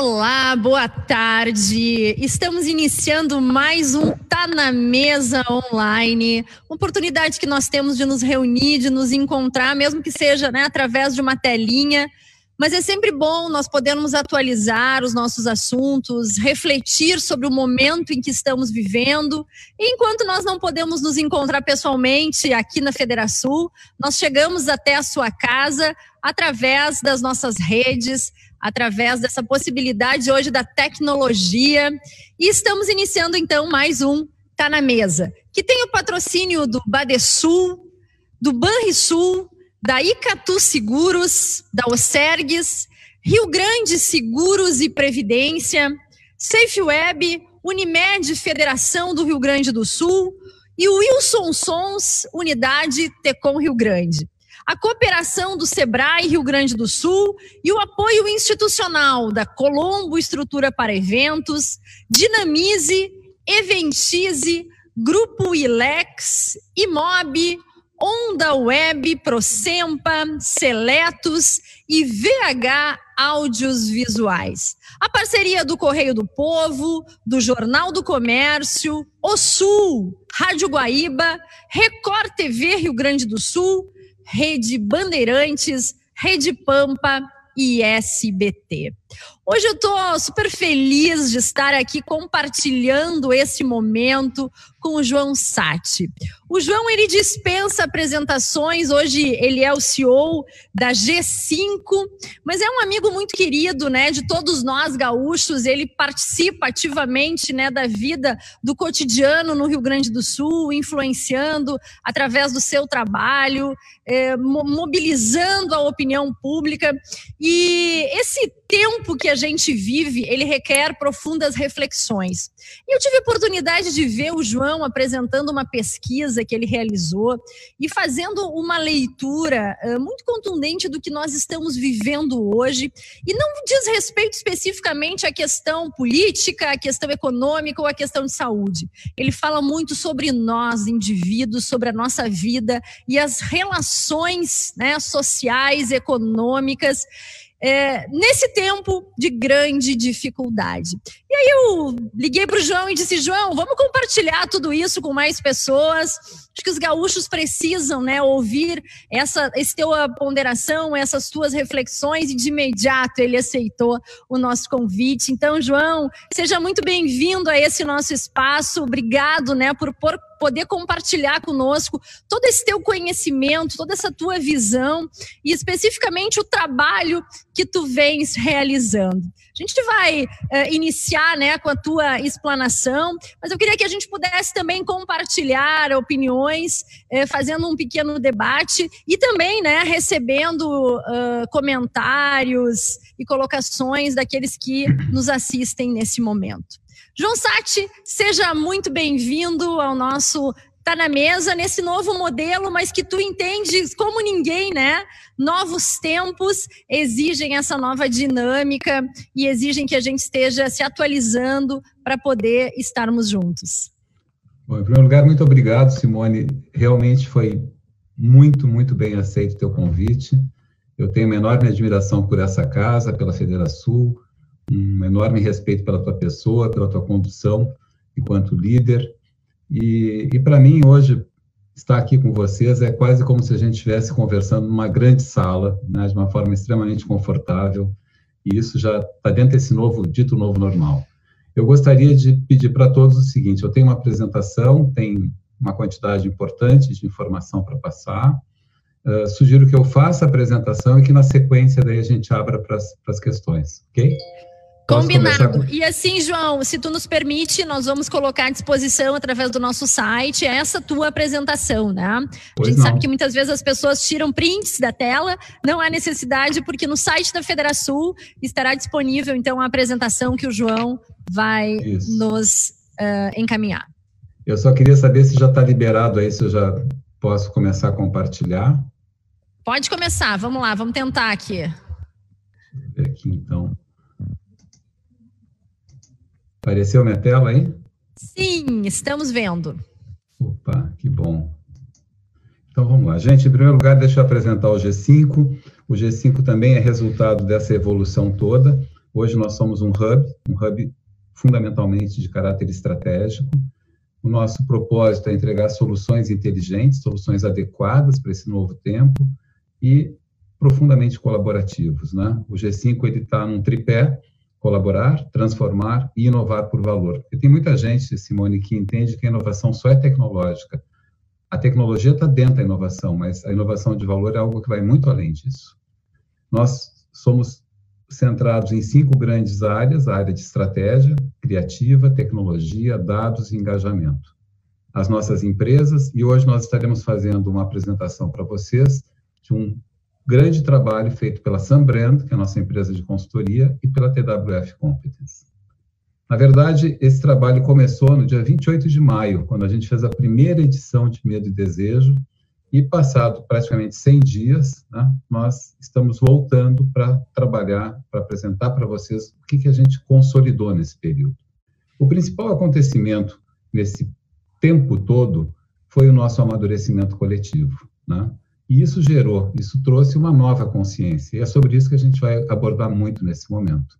Olá, boa tarde. Estamos iniciando mais um Tá na Mesa online, oportunidade que nós temos de nos reunir, de nos encontrar, mesmo que seja né, através de uma telinha. Mas é sempre bom nós podermos atualizar os nossos assuntos, refletir sobre o momento em que estamos vivendo. E enquanto nós não podemos nos encontrar pessoalmente aqui na Federação, nós chegamos até a sua casa através das nossas redes, através dessa possibilidade hoje da tecnologia. E estamos iniciando então mais um Tá na Mesa, que tem o patrocínio do Badesul, do Banrisul, da Icatu Seguros, da Osergues, Rio Grande Seguros e Previdência, SafeWeb, Unimed Federação do Rio Grande do Sul e o Wilson Sons, Unidade Tecom Rio Grande a cooperação do SEBRAE Rio Grande do Sul e o apoio institucional da Colombo Estrutura para Eventos, Dinamize, Eventize, Grupo Ilex, Imob, Onda Web, Procempa, Seletos e VH Áudios Visuais. A parceria do Correio do Povo, do Jornal do Comércio, O Sul, Rádio Guaíba, Record TV Rio Grande do Sul, Rede Bandeirantes, Rede Pampa e SBT. Hoje eu estou super feliz de estar aqui compartilhando esse momento com o João Sati. O João ele dispensa apresentações, hoje ele é o CEO da G5, mas é um amigo muito querido, né, de todos nós gaúchos, ele participa ativamente, né, da vida do cotidiano no Rio Grande do Sul, influenciando através do seu trabalho, é, mobilizando a opinião pública e esse tempo que a gente vive, ele requer profundas reflexões. E eu tive a oportunidade de ver o João apresentando uma pesquisa que ele realizou e fazendo uma leitura uh, muito contundente do que nós estamos vivendo hoje. E não diz respeito especificamente à questão política, à questão econômica ou à questão de saúde. Ele fala muito sobre nós, indivíduos, sobre a nossa vida e as relações né, sociais, econômicas é, nesse tempo de grande dificuldade. E aí eu liguei para o João e disse: João, vamos compartilhar tudo isso com mais pessoas. Acho que os gaúchos precisam né, ouvir essa, essa tua ponderação, essas tuas reflexões, e de imediato ele aceitou o nosso convite. Então, João, seja muito bem-vindo a esse nosso espaço. Obrigado né, por, por poder compartilhar conosco todo esse teu conhecimento, toda essa tua visão e especificamente o trabalho que tu vens realizando. A gente vai uh, iniciar né, com a tua explanação, mas eu queria que a gente pudesse também compartilhar opiniões, uh, fazendo um pequeno debate e também né, recebendo uh, comentários e colocações daqueles que nos assistem nesse momento. João Sati, seja muito bem-vindo ao nosso Tá na Mesa, nesse novo modelo, mas que tu entendes como ninguém, né? Novos tempos exigem essa nova dinâmica e exigem que a gente esteja se atualizando para poder estarmos juntos. Bom, em primeiro lugar, muito obrigado, Simone. Realmente foi muito, muito bem aceito o teu convite. Eu tenho uma enorme admiração por essa casa, pela Federação, um enorme respeito pela tua pessoa, pela tua condução enquanto líder. E, e para mim, hoje, estar aqui com vocês é quase como se a gente estivesse conversando numa grande sala, né, de uma forma extremamente confortável, e isso já está dentro desse novo, dito novo normal. Eu gostaria de pedir para todos o seguinte: eu tenho uma apresentação, tem uma quantidade importante de informação para passar. Uh, sugiro que eu faça a apresentação e que na sequência daí a gente abra para as questões, ok? Combinado. E assim, João, se tu nos permite, nós vamos colocar à disposição através do nosso site essa tua apresentação, né? Pois a gente não. sabe que muitas vezes as pessoas tiram prints da tela, não há necessidade, porque no site da Federação estará disponível então a apresentação que o João vai Isso. nos uh, encaminhar. Eu só queria saber se já está liberado aí, se eu já posso começar a compartilhar. Pode começar, vamos lá, vamos tentar aqui. Deixa eu ver aqui então. Apareceu minha tela aí? Sim, estamos vendo. Opa, que bom. Então vamos lá. Gente, em primeiro lugar, deixa eu apresentar o G5. O G5 também é resultado dessa evolução toda. Hoje nós somos um hub, um hub fundamentalmente de caráter estratégico. O nosso propósito é entregar soluções inteligentes, soluções adequadas para esse novo tempo e profundamente colaborativos. Né? O G5 ele está num tripé, colaborar, transformar e inovar por valor. Porque tem muita gente, Simone, que entende que a inovação só é tecnológica. A tecnologia está dentro da inovação, mas a inovação de valor é algo que vai muito além disso. Nós somos centrados em cinco grandes áreas: a área de estratégia, criativa, tecnologia, dados e engajamento. As nossas empresas, e hoje nós estaremos fazendo uma apresentação para vocês de um grande trabalho feito pela Sunbrand, que é a nossa empresa de consultoria, e pela TWF Competence. Na verdade, esse trabalho começou no dia 28 de maio, quando a gente fez a primeira edição de Medo e Desejo, e passado praticamente 100 dias, né, nós estamos voltando para trabalhar, para apresentar para vocês o que, que a gente consolidou nesse período. O principal acontecimento nesse tempo todo foi o nosso amadurecimento coletivo. Né? E isso gerou, isso trouxe uma nova consciência. E é sobre isso que a gente vai abordar muito nesse momento.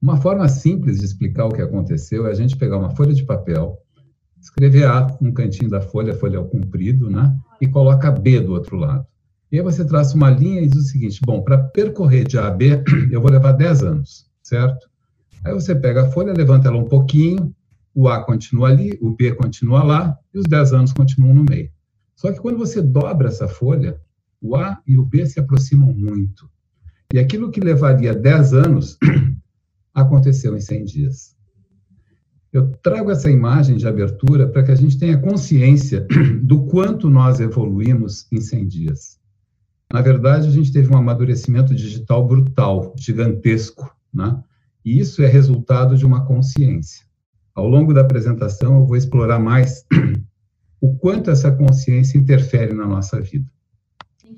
Uma forma simples de explicar o que aconteceu é a gente pegar uma folha de papel, escrever A um cantinho da folha, folha é o comprido, né? E coloca B do outro lado. E aí você traça uma linha e diz o seguinte: bom, para percorrer de A a B, eu vou levar 10 anos, certo? Aí você pega a folha, levanta ela um pouquinho, o A continua ali, o B continua lá, e os 10 anos continuam no meio. Só que quando você dobra essa folha, o A e o B se aproximam muito. E aquilo que levaria 10 anos aconteceu em 100 dias. Eu trago essa imagem de abertura para que a gente tenha consciência do quanto nós evoluímos em 100 dias. Na verdade, a gente teve um amadurecimento digital brutal, gigantesco, né? E isso é resultado de uma consciência. Ao longo da apresentação, eu vou explorar mais o quanto essa consciência interfere na nossa vida.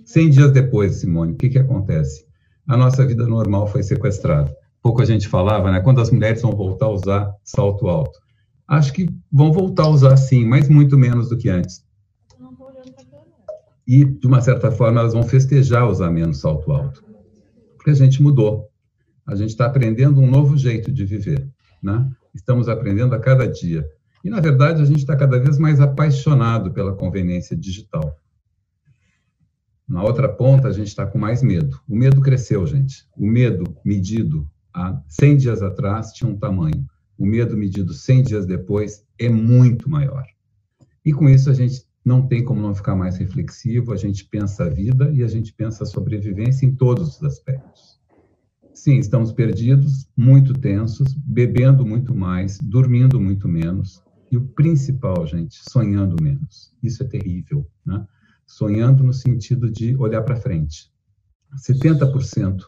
100 dias depois, Simone, o que, que acontece? A nossa vida normal foi sequestrada pouco a gente falava, né? Quando as mulheres vão voltar a usar salto alto? Acho que vão voltar a usar sim, mas muito menos do que antes. E, de uma certa forma, elas vão festejar usar menos salto alto. Porque a gente mudou. A gente está aprendendo um novo jeito de viver, né? Estamos aprendendo a cada dia. E, na verdade, a gente está cada vez mais apaixonado pela conveniência digital. Na outra ponta, a gente está com mais medo. O medo cresceu, gente. O medo medido há 100 dias atrás tinha um tamanho. O medo medido 100 dias depois é muito maior. E com isso a gente não tem como não ficar mais reflexivo, a gente pensa a vida e a gente pensa a sobrevivência em todos os aspectos. Sim, estamos perdidos, muito tensos, bebendo muito mais, dormindo muito menos, e o principal, gente, sonhando menos. Isso é terrível, né? Sonhando no sentido de olhar para frente. 70%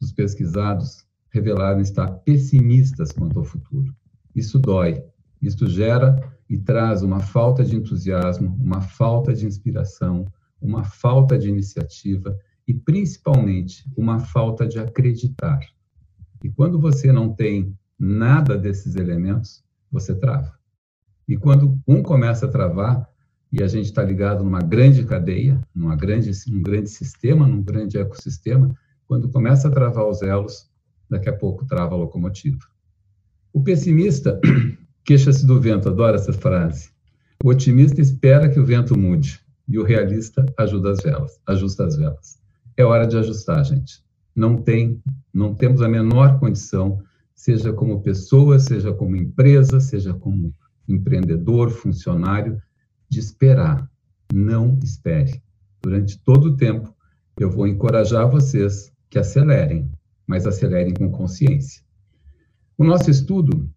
dos pesquisados revelaram estar pessimistas quanto ao futuro. Isso dói, isso gera e traz uma falta de entusiasmo, uma falta de inspiração, uma falta de iniciativa e, principalmente, uma falta de acreditar. E quando você não tem nada desses elementos, você trava. E quando um começa a travar, e a gente está ligado numa grande cadeia, numa grande, num grande sistema, num grande ecossistema, quando começa a travar os elos, daqui a pouco trava a locomotiva. O pessimista queixa-se do vento, adora essa frase. O otimista espera que o vento mude e o realista ajuda as velas, ajusta as velas. É hora de ajustar, gente. Não tem, não temos a menor condição, seja como pessoa, seja como empresa, seja como empreendedor, funcionário, de esperar. Não espere. Durante todo o tempo, eu vou encorajar vocês que acelerem, mas acelerem com consciência. O nosso estudo,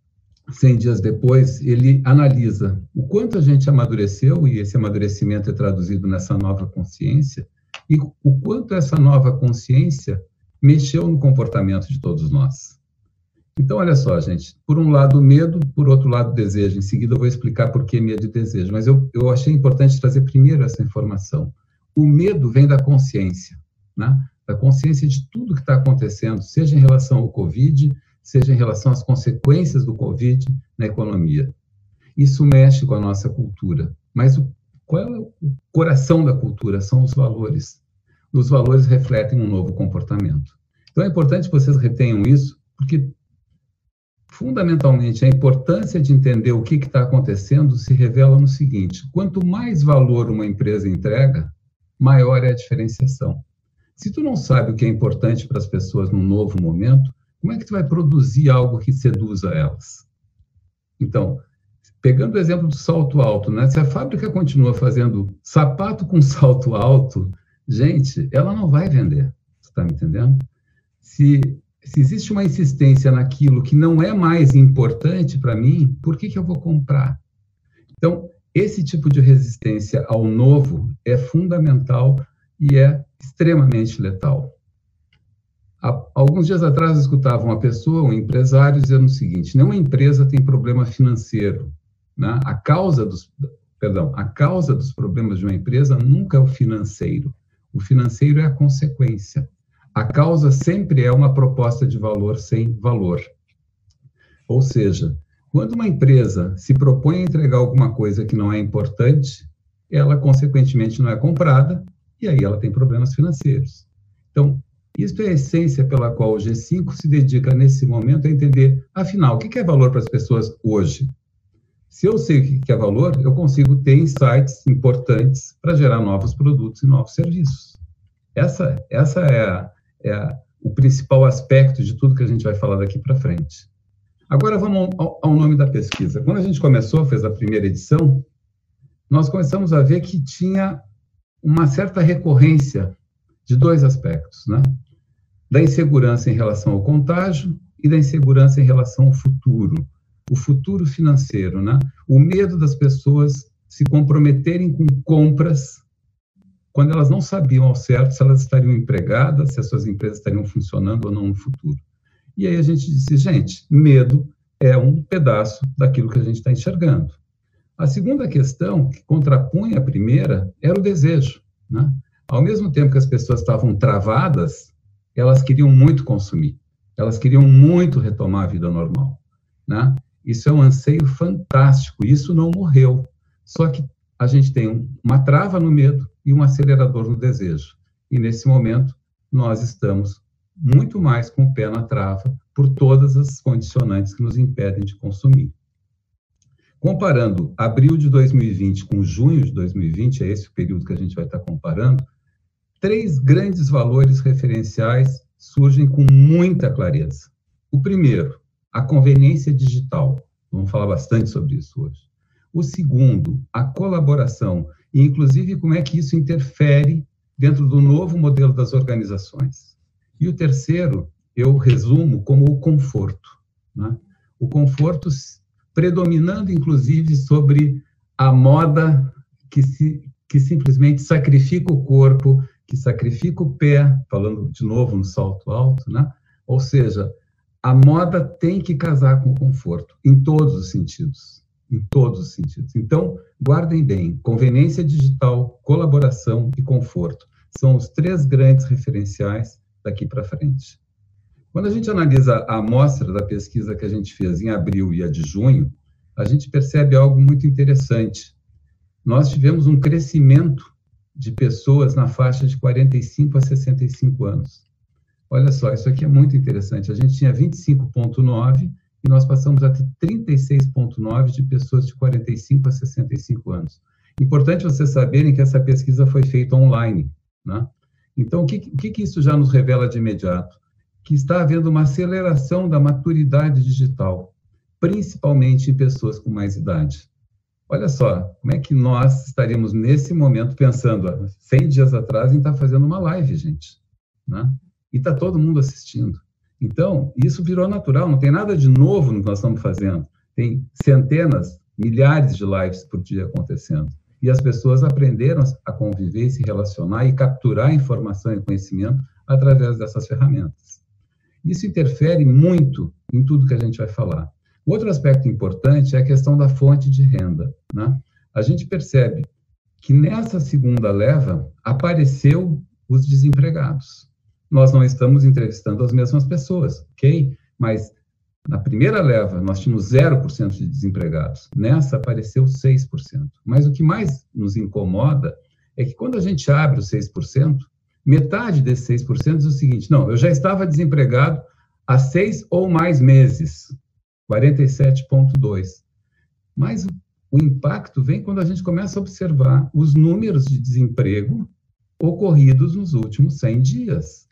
100 dias depois, ele analisa o quanto a gente amadureceu, e esse amadurecimento é traduzido nessa nova consciência, e o quanto essa nova consciência mexeu no comportamento de todos nós. Então, olha só, gente, por um lado medo, por outro lado desejo. Em seguida eu vou explicar por que medo e desejo, mas eu, eu achei importante trazer primeiro essa informação. O medo vem da consciência, né? da consciência de tudo que está acontecendo, seja em relação ao Covid, seja em relação às consequências do Covid na economia. Isso mexe com a nossa cultura. Mas o, qual é o coração da cultura? São os valores. Os valores refletem um novo comportamento. Então é importante que vocês retenham isso, porque fundamentalmente a importância de entender o que está acontecendo se revela no seguinte: quanto mais valor uma empresa entrega, maior é a diferenciação. Se tu não sabe o que é importante para as pessoas num novo momento, como é que tu vai produzir algo que seduza elas? Então, pegando o exemplo do salto alto, né? Se a fábrica continua fazendo sapato com salto alto, gente, ela não vai vender. Você está me entendendo? Se, se existe uma insistência naquilo que não é mais importante para mim, por que, que eu vou comprar? Então, esse tipo de resistência ao novo é fundamental e é extremamente letal. Há alguns dias atrás eu escutava uma pessoa, um empresário, dizendo o seguinte: nenhuma empresa tem problema financeiro. Né? A causa dos, perdão, a causa dos problemas de uma empresa nunca é o financeiro. O financeiro é a consequência. A causa sempre é uma proposta de valor sem valor. Ou seja, quando uma empresa se propõe a entregar alguma coisa que não é importante, ela consequentemente não é comprada e aí ela tem problemas financeiros. Então, isso é a essência pela qual o G5 se dedica nesse momento a entender, afinal, o que é valor para as pessoas hoje? Se eu sei o que é valor, eu consigo ter insights importantes para gerar novos produtos e novos serviços. Essa, essa é, a, é o principal aspecto de tudo que a gente vai falar daqui para frente. Agora vamos ao, ao nome da pesquisa. Quando a gente começou, fez a primeira edição, nós começamos a ver que tinha uma certa recorrência de dois aspectos, né? da insegurança em relação ao contágio e da insegurança em relação ao futuro, o futuro financeiro, né? O medo das pessoas se comprometerem com compras quando elas não sabiam ao certo se elas estariam empregadas, se as suas empresas estariam funcionando ou não no futuro. E aí a gente disse, gente, medo é um pedaço daquilo que a gente está enxergando. A segunda questão, que contrapunha a primeira, era o desejo. Né? Ao mesmo tempo que as pessoas estavam travadas, elas queriam muito consumir, elas queriam muito retomar a vida normal, né? Isso é um anseio fantástico, isso não morreu. Só que a gente tem uma trava no medo e um acelerador no desejo. E nesse momento, nós estamos muito mais com o pé na trava por todas as condicionantes que nos impedem de consumir. Comparando abril de 2020 com junho de 2020, é esse o período que a gente vai estar comparando, três grandes valores referenciais surgem com muita clareza. O primeiro, a conveniência digital. Vamos falar bastante sobre isso hoje. O segundo, a colaboração, e inclusive como é que isso interfere dentro do novo modelo das organizações. E o terceiro, eu resumo como o conforto. Né? O conforto predominando, inclusive, sobre a moda que, se, que simplesmente sacrifica o corpo que sacrifica o pé, falando de novo no salto alto, né? Ou seja, a moda tem que casar com o conforto, em todos os sentidos. Em todos os sentidos. Então, guardem bem: conveniência digital, colaboração e conforto. São os três grandes referenciais daqui para frente. Quando a gente analisa a amostra da pesquisa que a gente fez em abril e a de junho, a gente percebe algo muito interessante. Nós tivemos um crescimento de pessoas na faixa de 45 a 65 anos. Olha só, isso aqui é muito interessante. A gente tinha 25,9 e nós passamos a ter 36,9 de pessoas de 45 a 65 anos. Importante vocês saberem que essa pesquisa foi feita online. Né? Então, o que, o que isso já nos revela de imediato? Que está havendo uma aceleração da maturidade digital, principalmente em pessoas com mais idade. Olha só, como é que nós estaríamos nesse momento pensando, 100 dias atrás, em estar tá fazendo uma live, gente, né? E está todo mundo assistindo. Então, isso virou natural, não tem nada de novo no que nós estamos fazendo. Tem centenas, milhares de lives por dia acontecendo. E as pessoas aprenderam a conviver, se relacionar e capturar informação e conhecimento através dessas ferramentas. Isso interfere muito em tudo que a gente vai falar. Outro aspecto importante é a questão da fonte de renda. Né? A gente percebe que nessa segunda leva apareceu os desempregados. Nós não estamos entrevistando as mesmas pessoas, ok? Mas na primeira leva nós tínhamos 0% de desempregados, nessa apareceu 6%. Mas o que mais nos incomoda é que quando a gente abre os 6%, Metade desses 6% diz o seguinte: não, eu já estava desempregado há seis ou mais meses, 47,2%. Mas o impacto vem quando a gente começa a observar os números de desemprego ocorridos nos últimos 100 dias.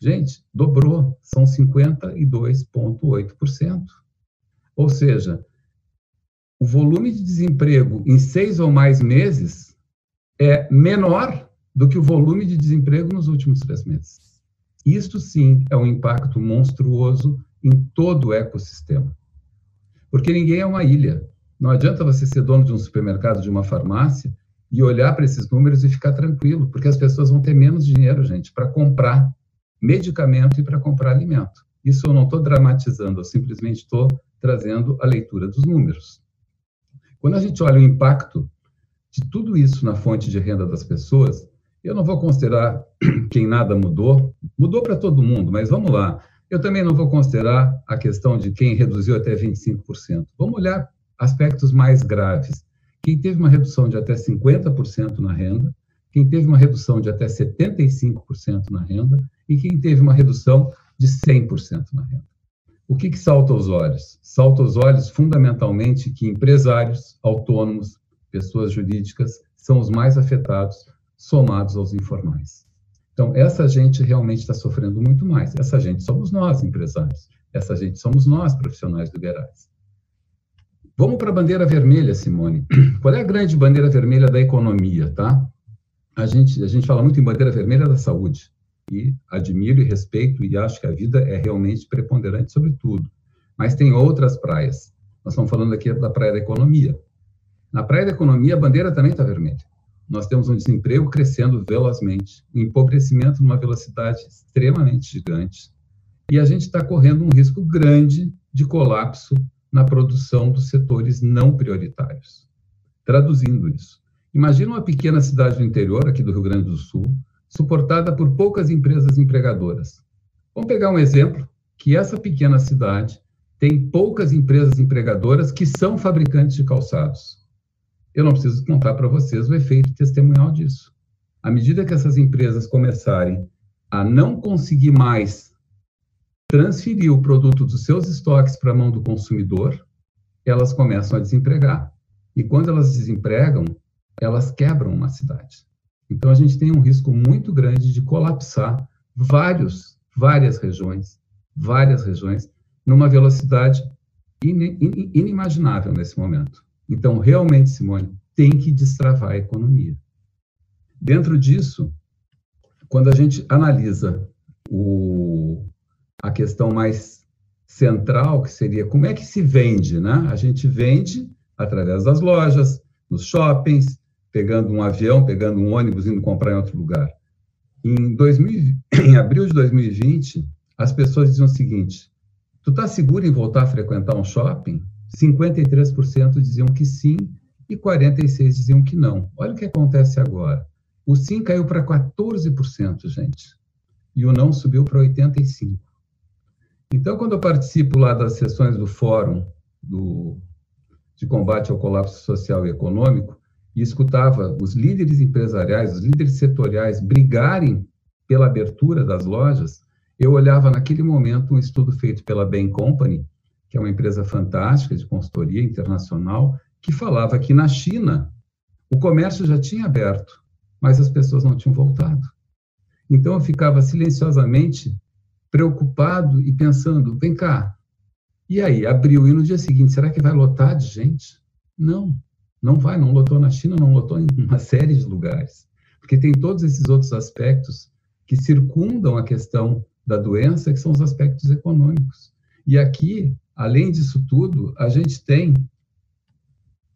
Gente, dobrou, são 52,8%. Ou seja, o volume de desemprego em seis ou mais meses é menor do que o volume de desemprego nos últimos três meses. Isto sim é um impacto monstruoso em todo o ecossistema. Porque ninguém é uma ilha. Não adianta você ser dono de um supermercado, de uma farmácia, e olhar para esses números e ficar tranquilo, porque as pessoas vão ter menos dinheiro, gente, para comprar medicamento e para comprar alimento. Isso eu não estou dramatizando, eu simplesmente estou trazendo a leitura dos números. Quando a gente olha o impacto de tudo isso na fonte de renda das pessoas, eu não vou considerar quem nada mudou, mudou para todo mundo, mas vamos lá. Eu também não vou considerar a questão de quem reduziu até 25%. Vamos olhar aspectos mais graves. Quem teve uma redução de até 50% na renda, quem teve uma redução de até 75% na renda e quem teve uma redução de 100% na renda. O que, que salta aos olhos? Salta aos olhos, fundamentalmente, que empresários, autônomos, pessoas jurídicas, são os mais afetados, somados aos informais. Então, essa gente realmente está sofrendo muito mais. Essa gente somos nós, empresários. Essa gente somos nós, profissionais liberais. Vamos para a bandeira vermelha, Simone. Qual é a grande bandeira vermelha da economia, tá? A gente, a gente fala muito em bandeira vermelha da saúde. E admiro e respeito e acho que a vida é realmente preponderante sobre tudo. Mas tem outras praias. Nós estamos falando aqui da praia da economia. Na praia da economia, a bandeira também está vermelha. Nós temos um desemprego crescendo velozmente, um empobrecimento numa velocidade extremamente gigante, e a gente está correndo um risco grande de colapso na produção dos setores não prioritários. Traduzindo isso, imagina uma pequena cidade do interior, aqui do Rio Grande do Sul, suportada por poucas empresas empregadoras. Vamos pegar um exemplo que essa pequena cidade tem poucas empresas empregadoras que são fabricantes de calçados. Eu não preciso contar para vocês o efeito testemunhal disso. À medida que essas empresas começarem a não conseguir mais transferir o produto dos seus estoques para a mão do consumidor, elas começam a desempregar. E quando elas desempregam, elas quebram uma cidade. Então a gente tem um risco muito grande de colapsar vários, várias regiões, várias regiões, numa velocidade inimaginável nesse momento. Então, realmente, Simone, tem que destravar a economia. Dentro disso, quando a gente analisa o, a questão mais central, que seria como é que se vende, né? A gente vende através das lojas, nos shoppings, pegando um avião, pegando um ônibus, indo comprar em outro lugar. Em, 2000, em abril de 2020, as pessoas diziam o seguinte: tu está seguro em voltar a frequentar um shopping? 53% diziam que sim e 46% diziam que não. Olha o que acontece agora. O sim caiu para 14%, gente, e o não subiu para 85%. Então, quando eu participo lá das sessões do Fórum do, de Combate ao Colapso Social e Econômico, e escutava os líderes empresariais, os líderes setoriais brigarem pela abertura das lojas, eu olhava naquele momento um estudo feito pela Bain Company, que é uma empresa fantástica de consultoria internacional, que falava que na China o comércio já tinha aberto, mas as pessoas não tinham voltado. Então eu ficava silenciosamente preocupado e pensando: vem cá, e aí, abriu, e no dia seguinte, será que vai lotar de gente? Não, não vai, não lotou na China, não lotou em uma série de lugares, porque tem todos esses outros aspectos que circundam a questão da doença, que são os aspectos econômicos. E aqui, além disso tudo, a gente tem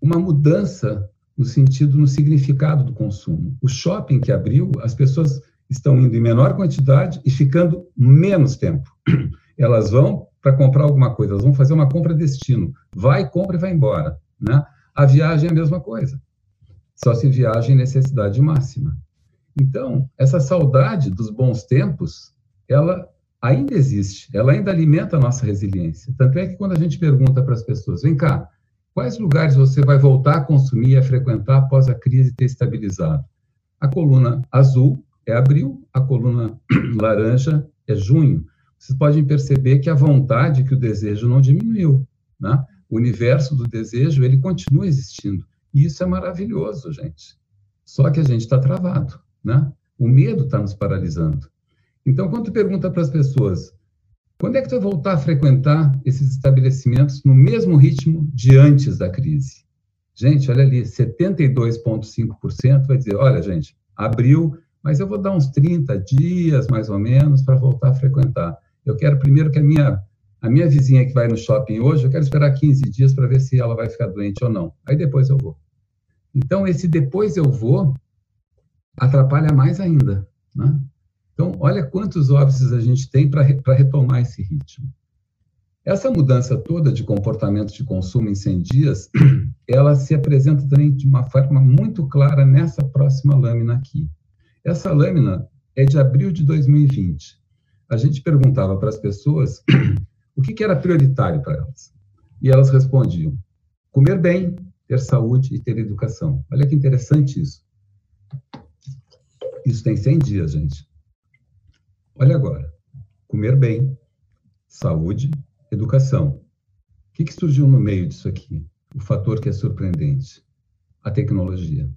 uma mudança no sentido, no significado do consumo. O shopping que abriu, as pessoas estão indo em menor quantidade e ficando menos tempo. Elas vão para comprar alguma coisa, elas vão fazer uma compra destino. Vai, compra e vai embora. Né? A viagem é a mesma coisa. Só se viaja em necessidade máxima. Então, essa saudade dos bons tempos, ela ainda existe, ela ainda alimenta a nossa resiliência. Tanto é que quando a gente pergunta para as pessoas, vem cá, quais lugares você vai voltar a consumir e a frequentar após a crise ter estabilizado? A coluna azul é abril, a coluna laranja é junho. Vocês podem perceber que a vontade, que o desejo não diminuiu, né? Universo do desejo, ele continua existindo. E isso é maravilhoso, gente. Só que a gente está travado, né? O medo está nos paralisando. Então, quando tu pergunta para as pessoas, quando é que tu vai voltar a frequentar esses estabelecimentos no mesmo ritmo de antes da crise? Gente, olha ali, 72,5% vai dizer, olha, gente, abriu, mas eu vou dar uns 30 dias, mais ou menos, para voltar a frequentar. Eu quero primeiro que a minha, a minha vizinha que vai no shopping hoje, eu quero esperar 15 dias para ver se ela vai ficar doente ou não. Aí depois eu vou. Então, esse depois eu vou atrapalha mais ainda. Né? Então, olha quantos óbices a gente tem para retomar esse ritmo. Essa mudança toda de comportamento de consumo em 100 dias, ela se apresenta também de uma forma muito clara nessa próxima lâmina aqui. Essa lâmina é de abril de 2020. A gente perguntava para as pessoas o que, que era prioritário para elas. E elas respondiam: comer bem, ter saúde e ter educação. Olha que interessante isso. Isso tem 100 dias, gente. Olha agora. Comer bem, saúde, educação. O que, que surgiu no meio disso aqui? O fator que é surpreendente: a tecnologia.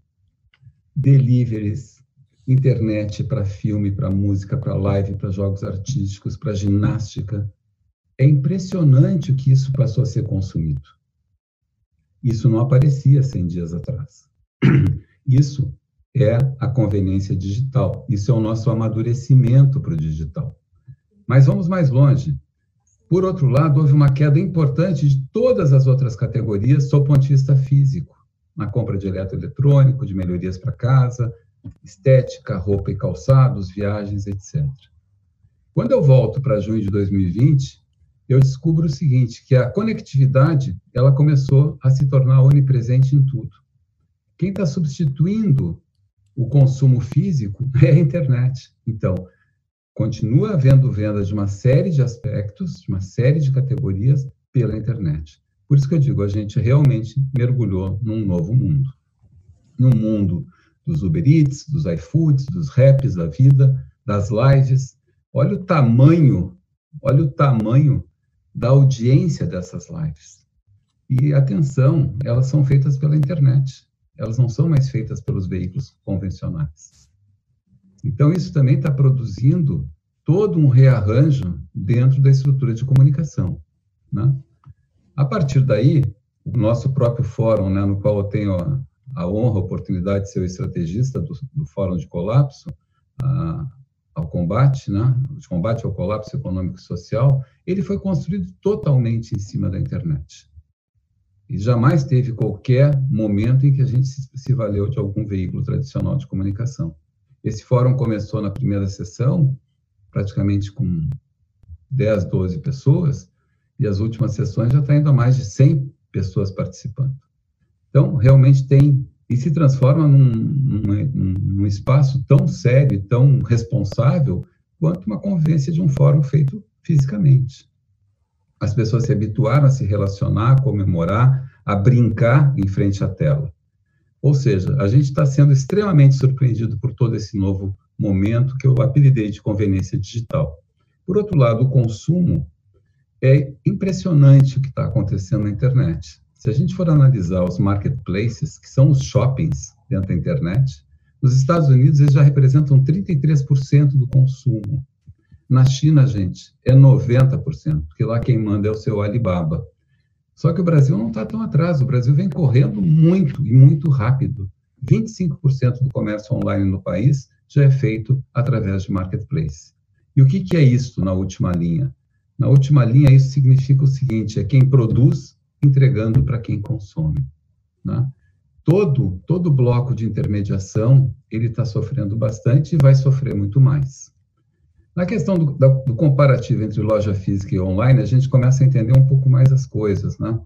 Deliveries, internet para filme, para música, para live, para jogos artísticos, para ginástica. É impressionante o que isso passou a ser consumido. Isso não aparecia 100 dias atrás. Isso é a conveniência digital. Isso é o nosso amadurecimento para o digital. Mas vamos mais longe. Por outro lado, houve uma queda importante de todas as outras categorias sob o ponto de vista físico, na compra de eletroeletrônico, de melhorias para casa, estética, roupa e calçados, viagens, etc. Quando eu volto para junho de 2020, eu descubro o seguinte, que a conectividade, ela começou a se tornar onipresente em tudo. Quem está substituindo o consumo físico é a internet. Então, continua havendo vendas de uma série de aspectos, de uma série de categorias pela internet. Por isso que eu digo, a gente realmente mergulhou num novo mundo. Num mundo dos Uber Eats, dos iFoods, dos raps da vida, das lives. Olha o tamanho, olha o tamanho da audiência dessas lives. E atenção, elas são feitas pela internet elas não são mais feitas pelos veículos convencionais. Então, isso também está produzindo todo um rearranjo dentro da estrutura de comunicação. Né? A partir daí, o nosso próprio fórum, né, no qual eu tenho a, a honra, a oportunidade de ser o estrategista do, do Fórum de Colapso, a, ao combate, né, de combate ao colapso econômico e social, ele foi construído totalmente em cima da internet. E jamais teve qualquer momento em que a gente se, se valeu de algum veículo tradicional de comunicação. Esse fórum começou na primeira sessão, praticamente com 10, 12 pessoas, e as últimas sessões já está indo a mais de 100 pessoas participando. Então, realmente tem, e se transforma num, num, num espaço tão sério e tão responsável quanto uma convivência de um fórum feito fisicamente as pessoas se habituaram a se relacionar, a comemorar, a brincar em frente à tela. Ou seja, a gente está sendo extremamente surpreendido por todo esse novo momento que eu apelidei de conveniência digital. Por outro lado, o consumo é impressionante o que está acontecendo na internet. Se a gente for analisar os marketplaces, que são os shoppings dentro da internet, nos Estados Unidos eles já representam 33% do consumo. Na China, gente, é 90%, porque lá quem manda é o seu Alibaba. Só que o Brasil não está tão atrás, o Brasil vem correndo muito e muito rápido. 25% do comércio online no país já é feito através de marketplace. E o que, que é isso na última linha? Na última linha, isso significa o seguinte: é quem produz entregando para quem consome. Né? Todo, todo bloco de intermediação ele está sofrendo bastante e vai sofrer muito mais. Na questão do, do, comparativo entre loja física e online, a gente começa a entender um pouco mais as coisas, né?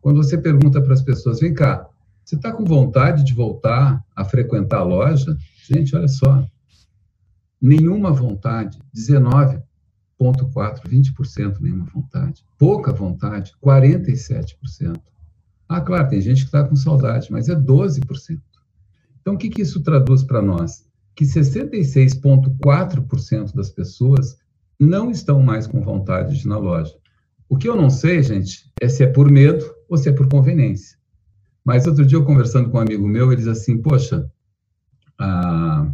Quando você pergunta para as pessoas, vem cá, você está com vontade de voltar a frequentar a loja? Gente, olha só, nenhuma vontade, 19,4%, 20% nenhuma vontade. Pouca vontade, 47%. Ah, claro, tem gente que está com saudade, mas é 12%. Então, o que, que isso traduz para nós? que 66,4% das pessoas não estão mais com vontade de ir na loja. O que eu não sei, gente, é se é por medo ou se é por conveniência. Mas outro dia, eu conversando com um amigo meu, ele diz assim: Poxa, a...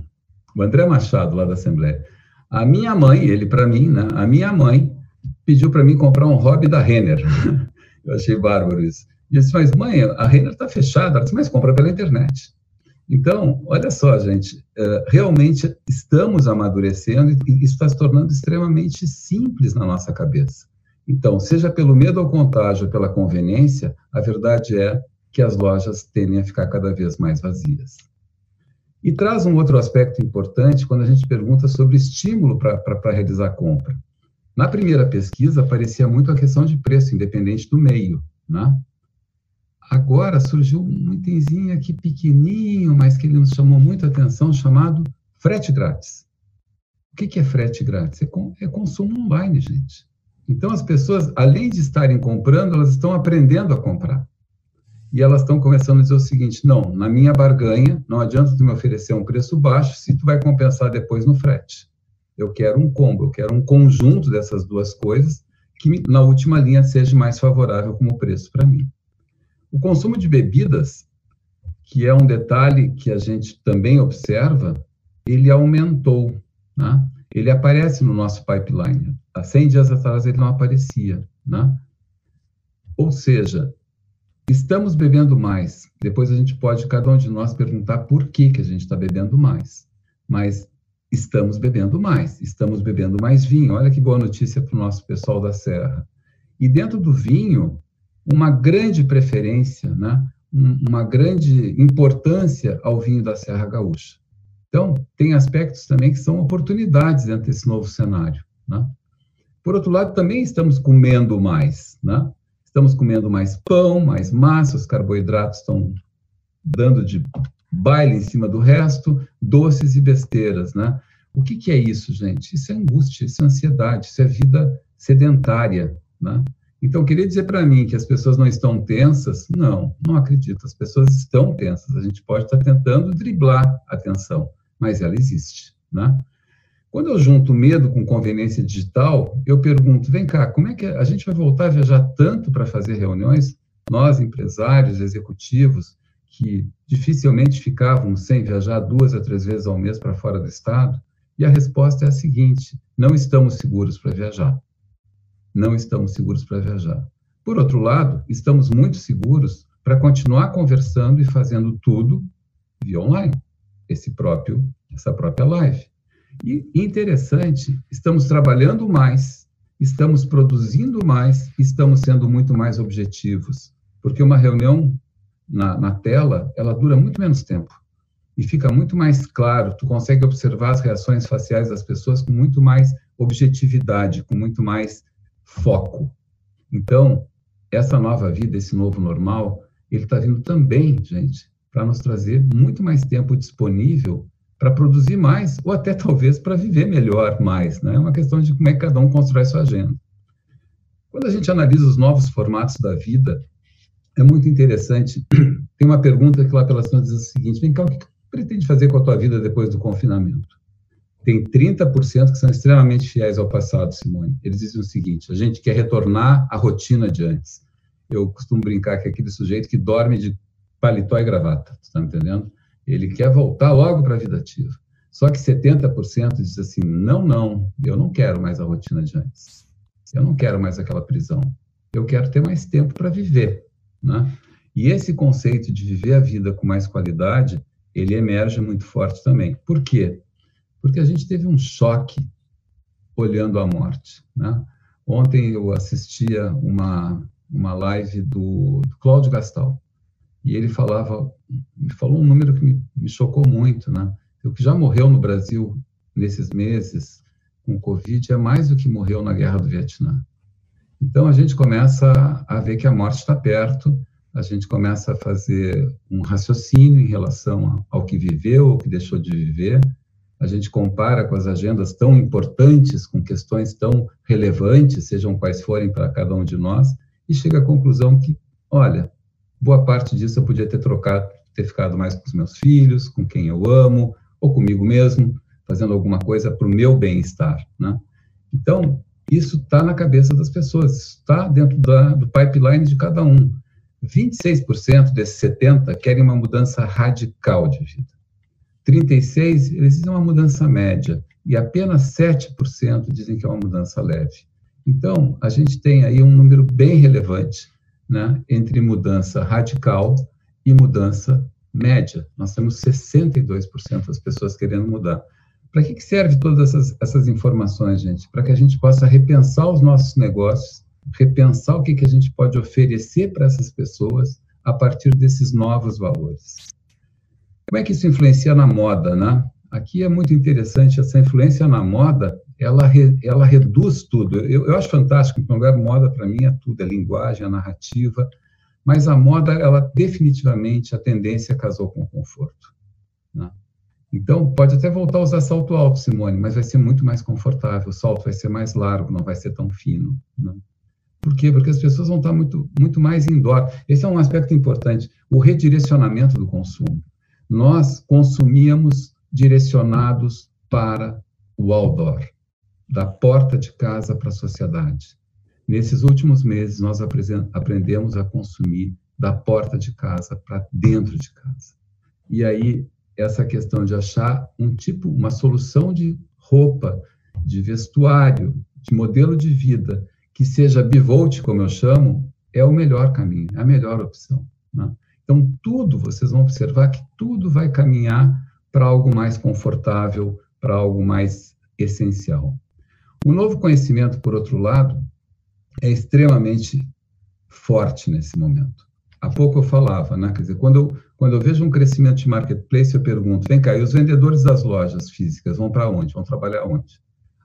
o André Machado, lá da Assembleia, a minha mãe, ele para mim, né? A minha mãe pediu para mim comprar um hobby da Renner. eu achei bárbaro isso. E eu disse: Mas mãe, a Renner está fechada. Ela disse: Mas compra pela internet. Então, olha só, gente, é, realmente estamos amadurecendo e isso está se tornando extremamente simples na nossa cabeça. Então, seja pelo medo ao contágio, pela conveniência, a verdade é que as lojas tendem a ficar cada vez mais vazias. E traz um outro aspecto importante quando a gente pergunta sobre estímulo para realizar compra. Na primeira pesquisa, aparecia muito a questão de preço, independente do meio, né? Agora surgiu um itemzinho aqui pequenininho, mas que ele nos chamou muita atenção, chamado frete grátis. O que é frete grátis? É, é consumo online, gente. Então, as pessoas, além de estarem comprando, elas estão aprendendo a comprar. E elas estão começando a dizer o seguinte: não, na minha barganha, não adianta tu me oferecer um preço baixo se tu vai compensar depois no frete. Eu quero um combo, eu quero um conjunto dessas duas coisas que, na última linha, seja mais favorável como preço para mim. O consumo de bebidas, que é um detalhe que a gente também observa, ele aumentou, né? Ele aparece no nosso pipeline. Há 100 dias atrás ele não aparecia, né? Ou seja, estamos bebendo mais. Depois a gente pode, cada um de nós, perguntar por que, que a gente está bebendo mais. Mas estamos bebendo mais, estamos bebendo mais vinho. Olha que boa notícia para o nosso pessoal da Serra. E dentro do vinho, uma grande preferência, né? uma grande importância ao vinho da Serra Gaúcha. Então, tem aspectos também que são oportunidades dentro desse novo cenário. Né? Por outro lado, também estamos comendo mais. Né? Estamos comendo mais pão, mais massa, os carboidratos estão dando de baile em cima do resto, doces e besteiras. Né? O que, que é isso, gente? Isso é angústia, isso é ansiedade, isso é vida sedentária. Né? Então, queria dizer para mim que as pessoas não estão tensas? Não, não acredito. As pessoas estão tensas. A gente pode estar tentando driblar a tensão, mas ela existe, né? Quando eu junto medo com conveniência digital, eu pergunto: vem cá, como é que a gente vai voltar a viajar tanto para fazer reuniões? Nós, empresários, executivos, que dificilmente ficávamos sem viajar duas a três vezes ao mês para fora do estado? E a resposta é a seguinte: não estamos seguros para viajar não estamos seguros para viajar. Por outro lado, estamos muito seguros para continuar conversando e fazendo tudo via online, esse próprio, essa própria live. E interessante, estamos trabalhando mais, estamos produzindo mais, estamos sendo muito mais objetivos, porque uma reunião na, na tela, ela dura muito menos tempo e fica muito mais claro, tu consegue observar as reações faciais das pessoas com muito mais objetividade, com muito mais foco. Então, essa nova vida, esse novo normal, ele está vindo também, gente, para nos trazer muito mais tempo disponível para produzir mais, ou até talvez para viver melhor mais. Né? É uma questão de como é que cada um constrói sua agenda. Quando a gente analisa os novos formatos da vida, é muito interessante. Tem uma pergunta que lá pela diz o seguinte: vem cá, o que pretende fazer com a tua vida depois do confinamento? tem 30% que são extremamente fiéis ao passado, Simone. Eles dizem o seguinte: a gente quer retornar à rotina de antes. Eu costumo brincar que é aquele sujeito que dorme de paletó e gravata, está entendendo? Ele quer voltar logo para a vida ativa. Só que 70% diz assim: não, não, eu não quero mais a rotina de antes. Eu não quero mais aquela prisão. Eu quero ter mais tempo para viver, né? E esse conceito de viver a vida com mais qualidade, ele emerge muito forte também. Por quê? porque a gente teve um choque olhando a morte. Né? Ontem eu assistia uma, uma live do, do Cláudio Gastal, e ele falava, me falou um número que me, me chocou muito, né? O que já morreu no Brasil nesses meses com Covid é mais do que morreu na Guerra do Vietnã. Então a gente começa a ver que a morte está perto, a gente começa a fazer um raciocínio em relação ao que viveu, ao que deixou de viver, a gente compara com as agendas tão importantes, com questões tão relevantes, sejam quais forem para cada um de nós, e chega à conclusão que, olha, boa parte disso eu podia ter trocado, ter ficado mais com os meus filhos, com quem eu amo, ou comigo mesmo, fazendo alguma coisa para o meu bem-estar, né? Então, isso está na cabeça das pessoas, está dentro da, do pipeline de cada um. 26% desses 70 querem uma mudança radical de vida. 36 eles dizem uma mudança média e apenas 7% dizem que é uma mudança leve. Então, a gente tem aí um número bem relevante né, entre mudança radical e mudança média. Nós temos 62% das pessoas querendo mudar. Para que, que serve todas essas, essas informações, gente? Para que a gente possa repensar os nossos negócios, repensar o que, que a gente pode oferecer para essas pessoas a partir desses novos valores. Como é que isso influencia na moda, né? Aqui é muito interessante essa influência na moda, ela, re, ela reduz tudo. Eu, eu acho fantástico, em primeiro lugar, moda para mim é tudo, é linguagem, é narrativa, mas a moda, ela definitivamente, a tendência casou com o conforto. Né? Então, pode até voltar a usar salto alto, Simone, mas vai ser muito mais confortável, o salto vai ser mais largo, não vai ser tão fino. Né? Por quê? Porque as pessoas vão estar muito, muito mais indoor. Esse é um aspecto importante, o redirecionamento do consumo. Nós consumíamos direcionados para o outdoor, da porta de casa para a sociedade. Nesses últimos meses, nós aprendemos a consumir da porta de casa para dentro de casa. E aí, essa questão de achar um tipo, uma solução de roupa, de vestuário, de modelo de vida, que seja bivolt, como eu chamo, é o melhor caminho, é a melhor opção. Né? Então, tudo, vocês vão observar que tudo vai caminhar para algo mais confortável, para algo mais essencial. O novo conhecimento, por outro lado, é extremamente forte nesse momento. Há pouco eu falava, né? Quer dizer, quando eu, quando eu vejo um crescimento de marketplace, eu pergunto: vem cá, e os vendedores das lojas físicas vão para onde? Vão trabalhar onde?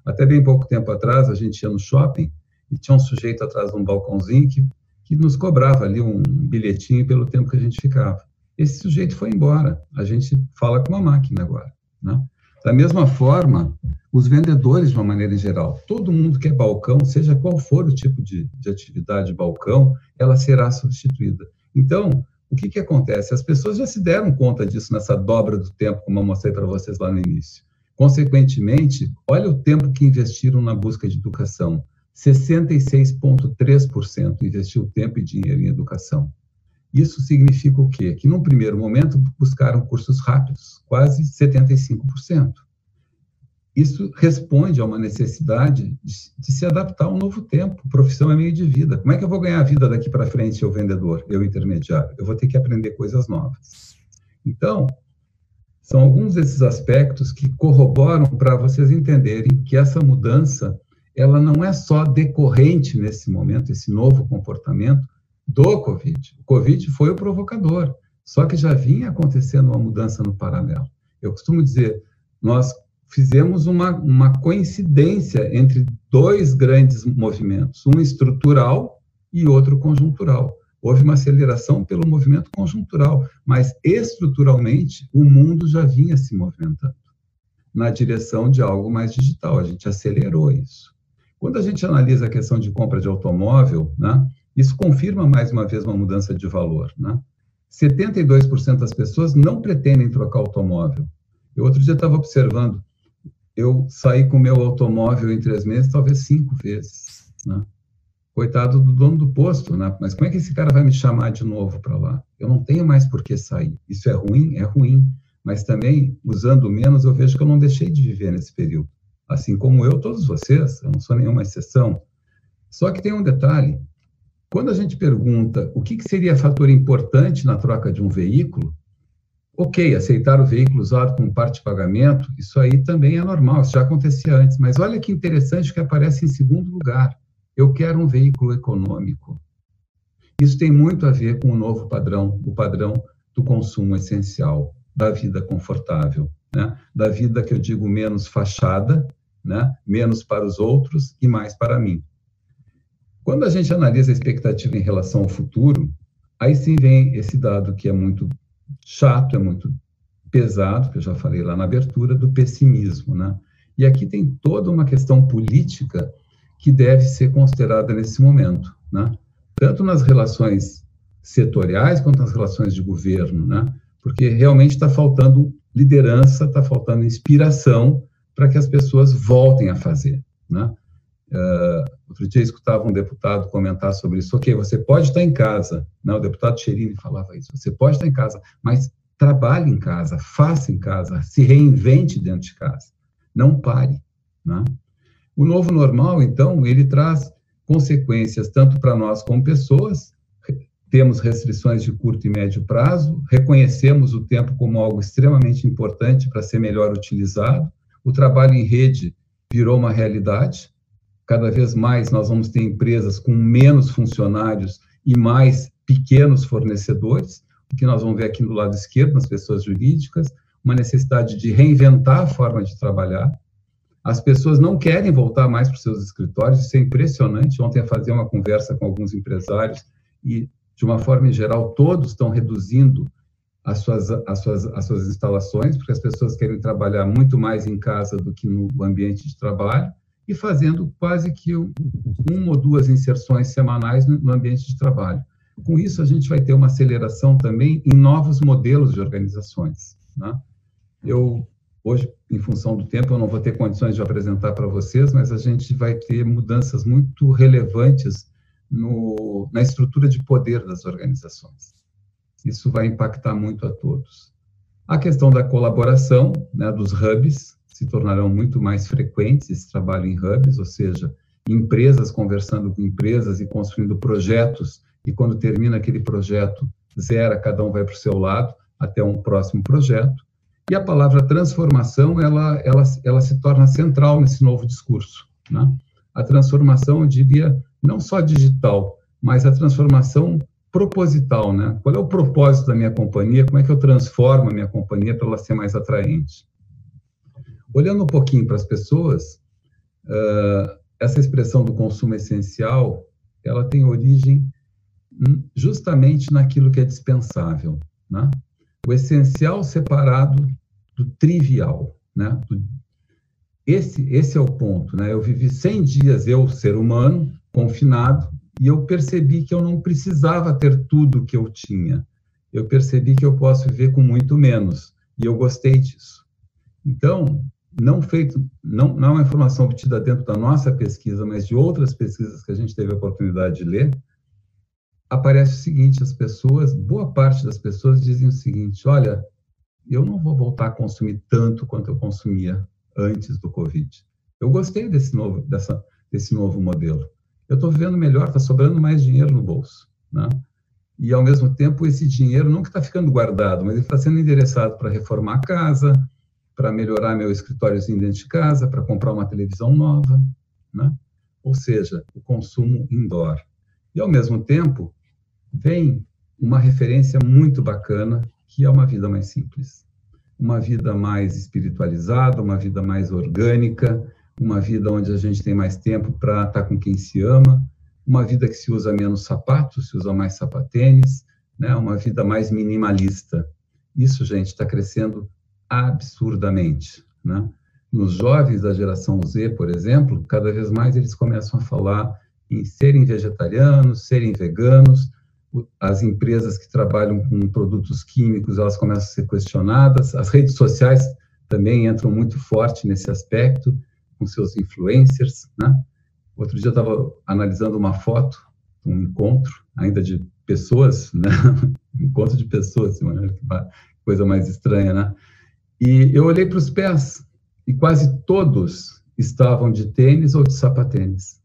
Até bem pouco tempo atrás, a gente ia no shopping e tinha um sujeito atrás de um balcãozinho que, que nos cobrava ali um bilhetinho pelo tempo que a gente ficava. Esse sujeito foi embora. A gente fala com uma máquina agora. Né? Da mesma forma, os vendedores, de uma maneira geral, todo mundo que é balcão, seja qual for o tipo de, de atividade balcão, ela será substituída. Então, o que, que acontece? As pessoas já se deram conta disso nessa dobra do tempo, como eu mostrei para vocês lá no início. Consequentemente, olha o tempo que investiram na busca de educação. 66,3% investiu tempo e dinheiro em educação. Isso significa o quê? Que, num primeiro momento, buscaram cursos rápidos, quase 75%. Isso responde a uma necessidade de, de, se adaptar a um novo tempo. Profissão é meio de vida. Como é que eu vou ganhar a vida daqui para frente, eu vendedor, eu intermediário? Eu vou ter que aprender coisas novas. Então, são alguns desses aspectos que corroboram para vocês entenderem que essa mudança, ela não é só decorrente nesse momento, esse novo comportamento, do Covid. O Covid foi o provocador, só que já vinha acontecendo uma mudança no paralelo. Eu costumo dizer, nós fizemos uma, uma coincidência entre dois grandes movimentos, um estrutural e outro conjuntural. Houve uma aceleração pelo movimento conjuntural, mas estruturalmente o mundo já vinha se movimentando na direção de algo mais digital. A gente acelerou isso. Quando a gente analisa a questão de compra de automóvel, né, isso confirma mais uma vez uma mudança de valor, né? 72% das pessoas não pretendem trocar automóvel. Eu outro dia estava observando, eu saí com meu automóvel em três meses, talvez cinco vezes, né? Coitado do dono do posto, né? Mas como é que esse cara vai me chamar de novo para lá? Eu não tenho mais por que sair. Isso é ruim? É ruim. Mas também, usando menos, eu vejo que eu não deixei de viver nesse período. Assim como eu, todos vocês, eu não sou nenhuma exceção. Só que tem um detalhe: quando a gente pergunta o que, seria fator importante na troca de um veículo, ok, aceitar o veículo usado como parte de pagamento, isso aí também é normal, isso já acontecia antes, mas olha que interessante que aparece em segundo lugar. Eu quero um veículo econômico. Isso tem muito a ver com o novo padrão, o padrão do consumo essencial, da vida confortável, né? da vida que eu digo menos fachada, né? menos para os outros e mais para mim. Quando a gente analisa a expectativa em relação ao futuro, aí sim vem esse dado que é muito chato, é muito pesado, que eu já falei lá na abertura, do pessimismo, né? E aqui tem toda uma questão política que deve ser considerada nesse momento, né? Tanto nas relações setoriais quanto nas relações de governo, né? Porque realmente está faltando liderança, está faltando inspiração para que as pessoas voltem a fazer, né? Uh, outro dia eu escutava um deputado comentar sobre isso. Ok, você pode estar em casa, né? o deputado Cherini falava isso. Você pode estar em casa, mas trabalhe em casa, faça em casa, se reinvente dentro de casa. Não pare. Né? O novo normal, então, ele traz consequências tanto para nós como pessoas. Temos restrições de curto e médio prazo, reconhecemos o tempo como algo extremamente importante para ser melhor utilizado. O trabalho em rede virou uma realidade. Cada vez mais nós vamos ter empresas com menos funcionários e mais pequenos fornecedores, o que nós vamos ver aqui no lado esquerdo, nas pessoas jurídicas, uma necessidade de reinventar a forma de trabalhar. As pessoas não querem voltar mais para os seus escritórios, isso é impressionante. Ontem fazia uma conversa com alguns empresários e, de uma forma em geral, todos estão reduzindo as suas, as suas, as suas instalações, porque as pessoas querem trabalhar muito mais em casa do que no ambiente de trabalho e fazendo quase que um, uma ou duas inserções semanais no ambiente de trabalho. Com isso, a gente vai ter uma aceleração também em novos modelos de organizações. Né? Eu, hoje, em função do tempo, eu não vou ter condições de apresentar para vocês, mas a gente vai ter mudanças muito relevantes no, na estrutura de poder das organizações. Isso vai impactar muito a todos. A questão da colaboração, né, dos hubs, se tornarão muito mais frequentes esse trabalho em hubs, ou seja, empresas conversando com empresas e construindo projetos, e quando termina aquele projeto, zera, cada um vai para o seu lado, até um próximo projeto. E a palavra transformação, ela, ela, ela se torna central nesse novo discurso. Né? A transformação, eu diria, não só digital, mas a transformação proposital, né? Qual é o propósito da minha companhia? Como é que eu transformo a minha companhia para ela ser mais atraente? Olhando um pouquinho para as pessoas, uh, essa expressão do consumo essencial, ela tem origem justamente naquilo que é dispensável, né? O essencial separado do trivial, né? Esse, esse é o ponto, né? Eu vivi 100 dias, eu, ser humano, confinado, e eu percebi que eu não precisava ter tudo que eu tinha. Eu percebi que eu posso viver com muito menos, e eu gostei disso. Então, não feito, não, não é uma informação obtida dentro da nossa pesquisa, mas de outras pesquisas que a gente teve a oportunidade de ler, aparece o seguinte: as pessoas, boa parte das pessoas dizem o seguinte: olha, eu não vou voltar a consumir tanto quanto eu consumia antes do Covid. Eu gostei desse novo, dessa, desse novo modelo. Eu estou vivendo melhor, está sobrando mais dinheiro no bolso, né? E ao mesmo tempo esse dinheiro não que está ficando guardado, mas ele está sendo endereçado para reformar a casa, para melhorar meu escritóriozinho dentro de casa, para comprar uma televisão nova, né? Ou seja, o consumo indoor. E, ao mesmo tempo, vem uma referência muito bacana, que é uma vida mais simples. Uma vida mais espiritualizada, uma vida mais orgânica, uma vida onde a gente tem mais tempo para estar tá com quem se ama, uma vida que se usa menos sapatos, se usa mais sapatênis, né? uma vida mais minimalista. Isso, gente, está crescendo absurdamente. Né? Nos jovens da geração Z, por exemplo, cada vez mais eles começam a falar em serem vegetarianos, serem veganos. As empresas que trabalham com produtos químicos, elas começam a ser questionadas. As redes sociais também entram muito forte nesse aspecto, com seus influencers. Né? Outro dia eu estava analisando uma foto, um encontro, ainda de pessoas, né? encontro de pessoas, assim, coisa mais estranha, né? E eu olhei para os pés e quase todos estavam de tênis ou de sapatênis.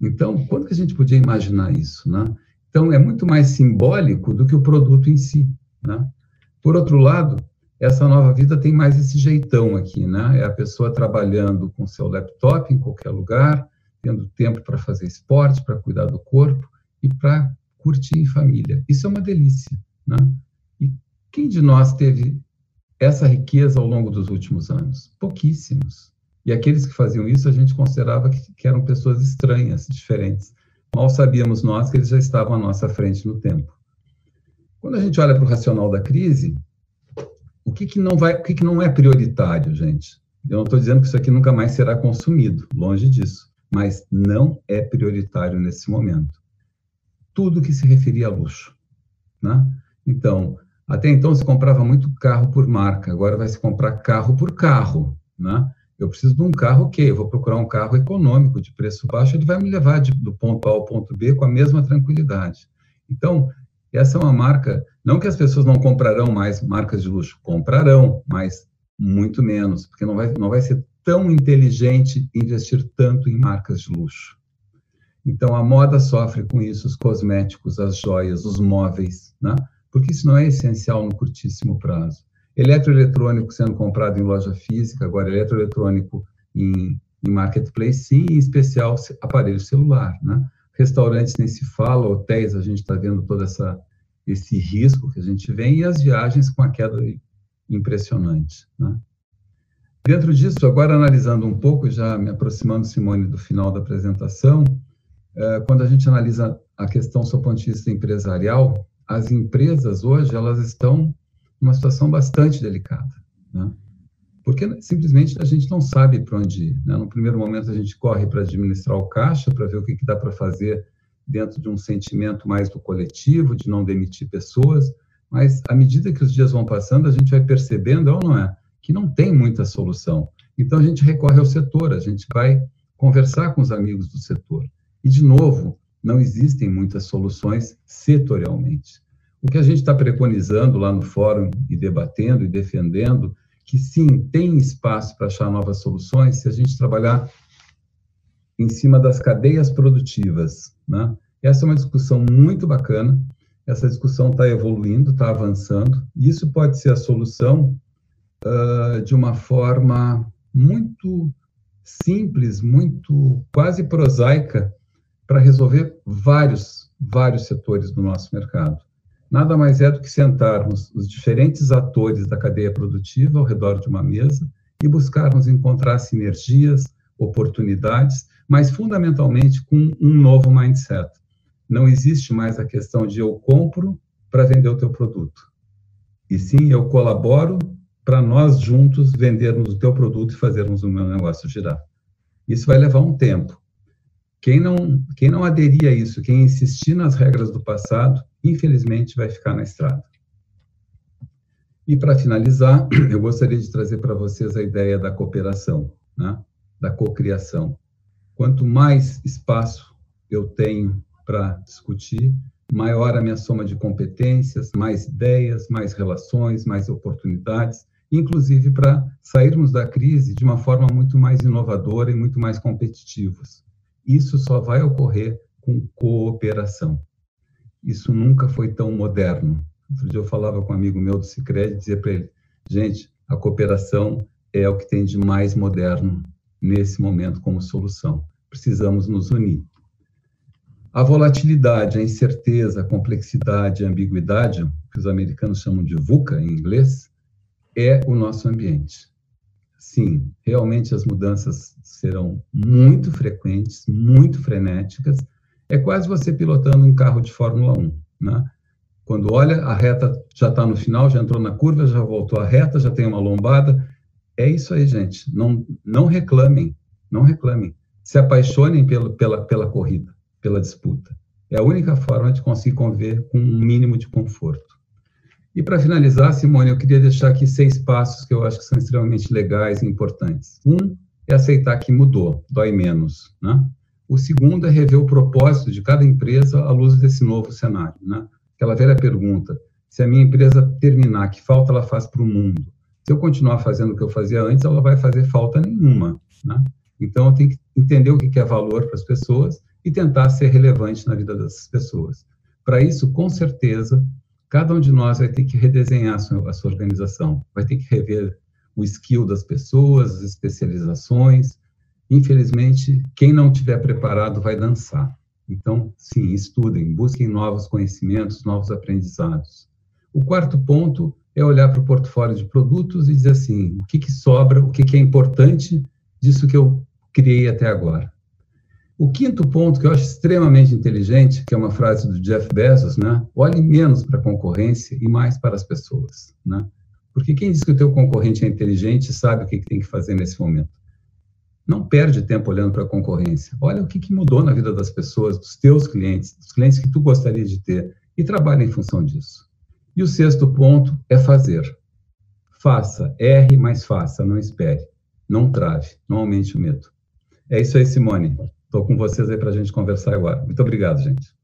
Então, quando que a gente podia imaginar isso, né? Então, é muito mais simbólico do que o produto em si, né? Por outro lado, essa nova vida tem mais esse jeitão aqui, né? É a pessoa trabalhando com seu laptop em qualquer lugar, tendo tempo para fazer esporte, para cuidar do corpo e para curtir em família. Isso é uma delícia, né? E quem de nós teve essa riqueza ao longo dos últimos anos? Pouquíssimos. E aqueles que faziam isso, a gente considerava que, que eram pessoas estranhas, diferentes. Mal sabíamos nós que eles já estavam à nossa frente no tempo. Quando a gente olha para o racional da crise, o que, que não vai, o que, que não é prioritário, gente? Eu não estou dizendo que isso aqui nunca mais será consumido, longe disso, mas não é prioritário nesse momento. Tudo que se referia a luxo, né? Então, Até então se comprava muito carro por marca, agora vai se comprar carro por carro, né? Eu preciso de um carro, ok, eu vou procurar um carro econômico, de preço baixo, ele vai me levar de, do ponto A ao ponto B com a mesma tranquilidade. Então, essa é uma marca, não que as pessoas não comprarão mais marcas de luxo, comprarão, mas muito menos, porque não vai, não vai ser tão inteligente investir tanto em marcas de luxo. Então, a moda sofre com isso, os cosméticos, as joias, os móveis, né? Porque isso não é essencial no curtíssimo prazo. Eletroeletrônico sendo comprado em loja física, agora eletroeletrônico em, em marketplace, sim, em especial aparelho celular. Né? Restaurantes nem se fala, hotéis, a gente está vendo todo essa, esse risco que a gente vê, e as viagens com a queda impressionante. Né? Dentro disso, agora analisando um pouco, já me aproximando, Simone, do final da apresentação, é, quando a gente analisa a questão do ponto de vista empresarial, as empresas hoje elas estão numa situação bastante delicada, né? porque simplesmente a gente não sabe para onde ir. Né? No primeiro momento a gente corre para administrar o caixa, para ver o que, que dá para fazer dentro de um sentimento mais do coletivo, de não demitir pessoas, mas à medida que os dias vão passando, a gente vai percebendo, ou não é, que não tem muita solução. Então a gente recorre ao setor, a gente vai conversar com os amigos do setor. E, de novo, não existem muitas soluções setorialmente. O que a gente está preconizando lá no fórum e debatendo e defendendo, que sim, tem espaço para achar novas soluções se a gente trabalhar em cima das cadeias produtivas. Né? Essa é uma discussão muito bacana, essa discussão está evoluindo, está avançando, e isso pode ser a solução uh, de uma forma muito simples, muito quase prosaica, para resolver vários, vários setores do nosso mercado. Nada mais é do que sentarmos os diferentes atores da cadeia produtiva ao redor de uma mesa e buscarmos encontrar sinergias, oportunidades, mas fundamentalmente com um novo mindset. Não existe mais a questão de eu compro para vender o teu produto. E sim, eu colaboro para nós juntos vendermos o teu produto e fazermos o meu negócio girar. Isso vai levar um tempo. Quem não, quem não aderir a isso, quem insistir nas regras do passado, infelizmente vai ficar na estrada. E para finalizar, eu gostaria de trazer para vocês a ideia da cooperação, né? da cocriação. Quanto mais espaço eu tenho para discutir, maior a minha soma de competências, mais ideias, mais relações, mais oportunidades, inclusive para sairmos da crise de uma forma muito mais inovadora e muito mais competitivos. Isso só vai ocorrer com cooperação. Isso nunca foi tão moderno. Outro dia eu falava com um amigo meu do Cicred e dizia para ele, gente, a cooperação é o que tem de mais moderno nesse momento como solução. Precisamos nos unir. A volatilidade, a incerteza, a complexidade, a ambiguidade, que os americanos chamam de VUCA em inglês, é o nosso ambiente sim, realmente as mudanças serão muito frequentes, muito frenéticas. É quase você pilotando um carro de Fórmula 1, né? Quando olha, a reta já está no final, já entrou na curva, já voltou à reta, já tem uma lombada. É isso aí, gente. Não, não reclamem, não reclamem. Se apaixonem pela, pela corrida, pela disputa. É a única forma de conseguir conviver com um mínimo de conforto. E para finalizar, Simone, eu queria deixar aqui seis passos que eu acho que são extremamente legais e importantes. Um é aceitar que mudou, dói menos, né? O segundo é rever o propósito de cada empresa à luz desse novo cenário, né? Aquela velha pergunta: se a minha empresa terminar, que falta ela faz para o mundo? Se eu continuar fazendo o que eu fazia antes, ela vai fazer falta nenhuma, né? Então, eu tenho que entender o que é valor para as pessoas e tentar ser relevante na vida dessas pessoas. Para isso, com certeza, Cada um de nós vai ter que redesenhar a sua, a sua organização, vai ter que rever o skill das pessoas, as especializações. Infelizmente, quem não tiver preparado vai dançar. Então, sim, estudem, busquem novos conhecimentos, novos aprendizados. O quarto ponto é olhar para o portfólio de produtos e dizer assim, o que, que sobra, o que, que é importante disso que eu criei até agora. O quinto ponto, que eu acho extremamente inteligente, que é uma frase do Jeff Bezos, né? Olhe menos para a concorrência e mais para as pessoas, né? Porque quem diz que o teu concorrente é inteligente sabe o que, tem que fazer nesse momento. Não perde tempo olhando para a concorrência. Olha o que, que mudou na vida das pessoas, dos teus clientes, dos clientes que tu gostaria de ter, e trabalha em função disso. E o sexto ponto é fazer. Faça, erre, mas faça, não espere. Não trave, não aumente o medo. É isso aí, Simone. Estou com vocês aí para a gente conversar agora. Muito obrigado, gente.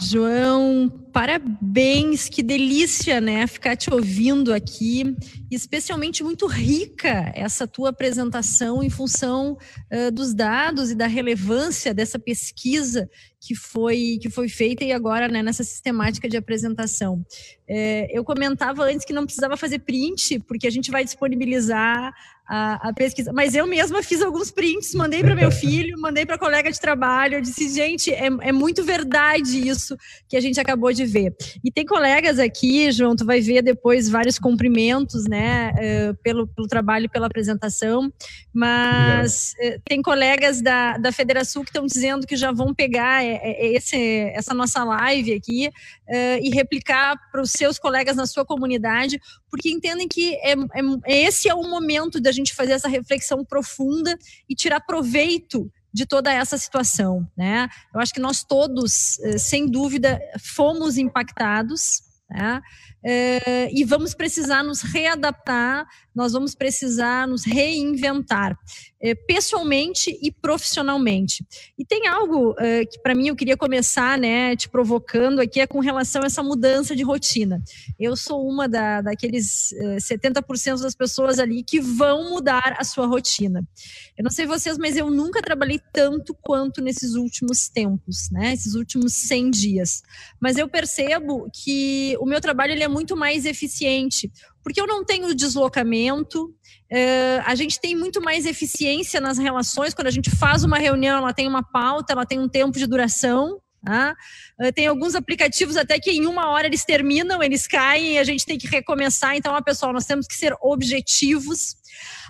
João, parabéns, que delícia, né? Ficar te ouvindo aqui, especialmente muito rica essa tua apresentação em função uh, dos dados e da relevância dessa pesquisa que foi que foi feita e agora né, nessa sistemática de apresentação. É, eu comentava antes que não precisava fazer print, porque a gente vai disponibilizar a, a, pesquisa. Mas eu mesma fiz alguns prints, mandei para meu filho, mandei para colega de trabalho. Eu disse, gente, é, é, muito verdade isso que a gente acabou de ver. E tem colegas aqui, João, tu vai ver depois vários cumprimentos, né, uh, pelo, pelo trabalho, pela apresentação. Mas uh, tem colegas da, da Federação que estão dizendo que já vão pegar é, é, esse, essa nossa live aqui uh, e replicar para os seus colegas na sua comunidade, porque entendem que é, é, esse é o momento da gente fazer essa reflexão profunda e tirar proveito de toda essa situação, né? Eu acho que nós todos, eh, sem dúvida, fomos impactados, né? É, e vamos precisar nos readaptar, nós vamos precisar nos reinventar, pessoalmente e profissionalmente. E tem algo é, que, para mim, eu queria começar, né, te provocando aqui, é com relação a essa mudança de rotina. Eu sou uma da, daqueles 70% das pessoas ali que vão mudar a sua rotina. Eu não sei vocês, mas eu nunca trabalhei tanto quanto nesses últimos tempos, né, esses últimos 100 dias. Mas eu percebo que o meu trabalho ele é muito mais eficiente, porque eu não tenho deslocamento, uh, a gente tem muito mais eficiência nas relações, quando a gente faz uma reunião, ela tem uma pauta, ela tem um tempo de duração, Uh, tem alguns aplicativos até que em uma hora eles terminam, eles caem e a gente tem que recomeçar. Então, pessoal, nós temos que ser objetivos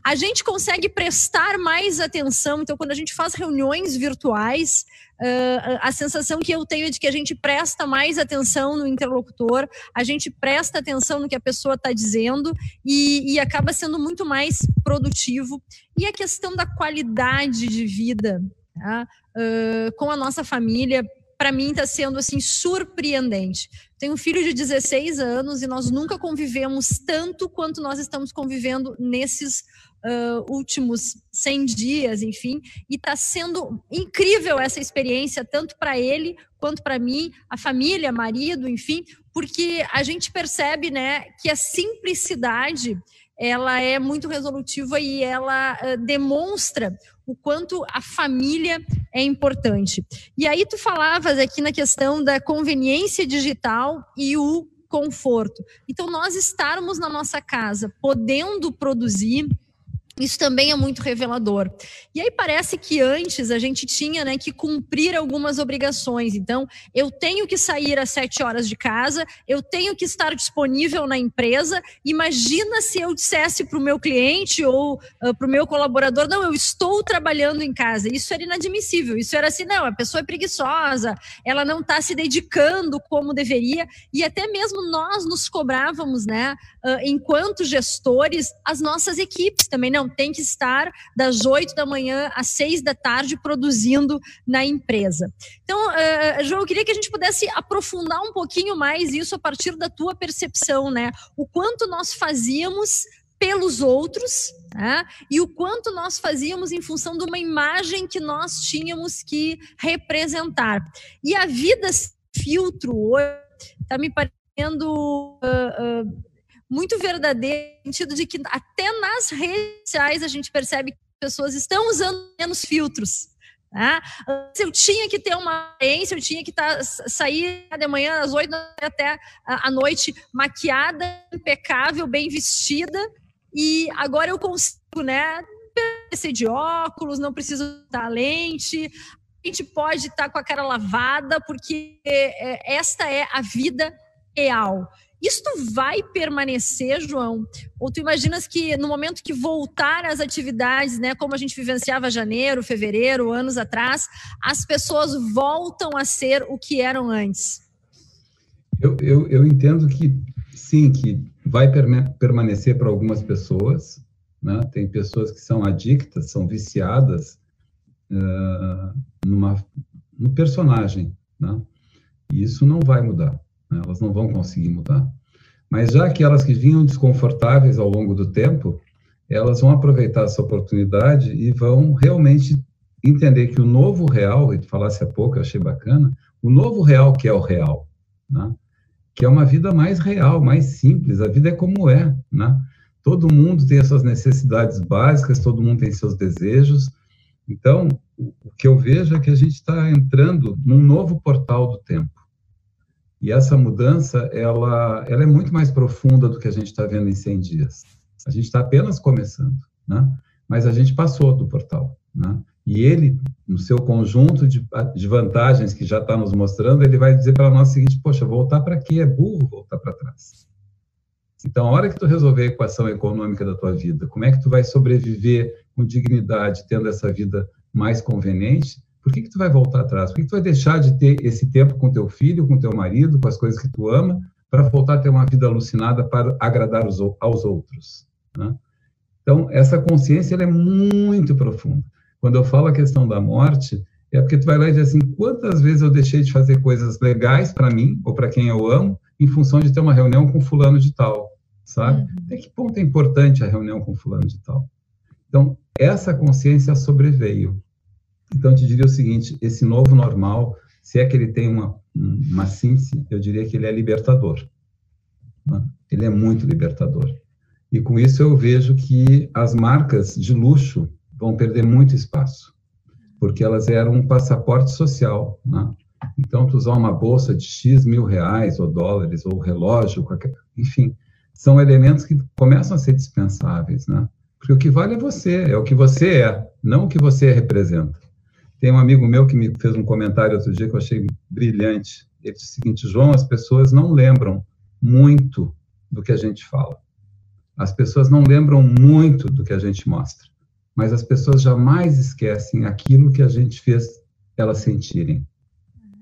a gente consegue prestar mais atenção. Então, quando a gente faz reuniões virtuais, uh, a sensação que eu tenho é de que a gente presta mais atenção no interlocutor, a gente presta atenção no que a pessoa está dizendo e, e acaba sendo muito mais produtivo. E a questão da qualidade de vida tá? uh, com a nossa família, para mim está sendo assim surpreendente. Tenho um filho de 16 anos e nós nunca convivemos tanto quanto nós estamos convivendo nesses uh, últimos 100 dias, enfim, e está sendo incrível essa experiência, tanto para ele quanto para mim, a família, marido, enfim, porque a gente percebe, né, que a simplicidade ela é muito resolutiva e ela uh, demonstra o quanto a família é importante. E aí tu falavas aqui na questão da conveniência digital e o conforto. Então nós estarmos na nossa casa podendo produzir isso também é muito revelador. E aí parece que antes a gente tinha né, que cumprir algumas obrigações. Então, eu tenho que sair às sete horas de casa, eu tenho que estar disponível na empresa. Imagina se eu dissesse para o meu cliente ou uh, para o meu colaborador: não, eu estou trabalhando em casa. Isso era inadmissível. Isso era assim: não, a pessoa é preguiçosa, ela não está se dedicando como deveria. E até mesmo nós nos cobrávamos, né, uh, enquanto gestores, as nossas equipes também. Não, tem que estar das 8 da manhã às 6 da tarde produzindo na empresa. Então, uh, João, eu queria que a gente pudesse aprofundar um pouquinho mais isso a partir da tua percepção, né? O quanto nós fazíamos pelos outros né? e o quanto nós fazíamos em função de uma imagem que nós tínhamos que representar. E a vida filtro hoje está me parecendo. Uh, uh, muito verdadeiro, no sentido de que até nas redes sociais a gente percebe que pessoas estão usando menos filtros. Né? Se eu tinha que ter uma aparência, eu tinha que tá, sair de manhã às oito até a noite maquiada, impecável, bem vestida, e agora eu consigo, né? Ser de óculos, não preciso dar lente, a gente pode estar com a cara lavada, porque é, esta é a vida real. Isto vai permanecer, João? Ou tu imaginas que no momento que voltar às atividades, né, como a gente vivenciava janeiro, fevereiro, anos atrás, as pessoas voltam a ser o que eram antes? Eu, eu, eu entendo que sim, que vai permanecer para algumas pessoas. Né? Tem pessoas que são adictas, são viciadas uh, numa, no personagem. Né? E isso não vai mudar. Né? elas não vão conseguir mudar. Mas já aquelas que vinham desconfortáveis ao longo do tempo, elas vão aproveitar essa oportunidade e vão realmente entender que o novo real, e falasse há pouco, eu achei bacana, o novo real que é o real, né? que é uma vida mais real, mais simples, a vida é como é, né? Todo mundo tem as suas necessidades básicas, todo mundo tem seus desejos. Então, o que eu vejo é que a gente está entrando num novo portal do tempo. E essa mudança, ela, ela é muito mais profunda do que a gente está vendo em 100 dias. A gente está apenas começando, né? Mas a gente passou do portal, né? E ele, no seu conjunto de, de vantagens que já está nos mostrando, ele vai dizer para nós o seguinte: poxa, voltar para quê? É burro voltar para trás. Então, a hora que tu resolver a equação econômica da tua vida, como é que tu vai sobreviver com dignidade, tendo essa vida mais conveniente? Por que que tu vai voltar atrás? Por que, que tu vai deixar de ter esse tempo com teu filho, com teu marido, com as coisas que tu ama, para voltar a ter uma vida alucinada para agradar os, aos outros? Né? Então, essa consciência é muito profunda. Quando eu falo a questão da morte, é porque tu vai lá e diz assim, quantas vezes eu deixei de fazer coisas legais para mim ou para quem eu amo em função de ter uma reunião com fulano de tal, sabe? Uhum. Até que ponto é importante a reunião com fulano de tal? Então, essa consciência sobreveio. Então, eu te diria o seguinte, esse novo normal, se é que ele tem uma, uma síntese, eu diria que ele é libertador. Né? Ele é muito libertador. E com isso eu vejo que as marcas de luxo vão perder muito espaço, porque elas eram um passaporte social, né? Então, tu usar uma bolsa de X mil reais, ou dólares, ou relógio, qualquer, enfim, são elementos que começam a ser dispensáveis, né? Porque o que vale é você, é o que você é, não o que você representa. Tem um amigo meu que me fez um comentário outro dia que eu achei brilhante. Ele disse o seguinte, João, as pessoas não lembram muito do que a gente fala. As pessoas não lembram muito do que a gente mostra mas as pessoas jamais esquecem aquilo que a gente fez elas sentirem.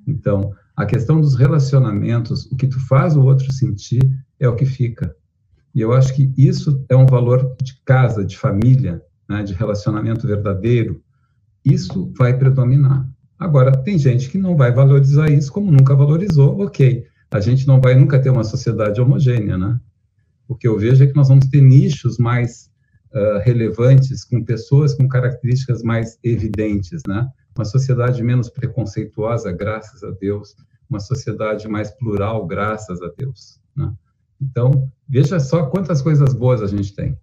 Então, a questão dos relacionamentos, o que tu faz o outro sentir é o que fica. E eu acho que isso é um valor de casa, de família, né, de relacionamento verdadeiro. Isso vai predominar. Agora, tem gente que não vai valorizar isso como nunca valorizou, ok. A gente não vai nunca ter uma sociedade homogênea, né? O que eu vejo é que nós vamos ter nichos mais uh, relevantes, com pessoas com características mais evidentes, né? Uma sociedade menos preconceituosa, graças a Deus, uma sociedade mais plural, graças a Deus, né? Então, veja só quantas coisas boas a gente tem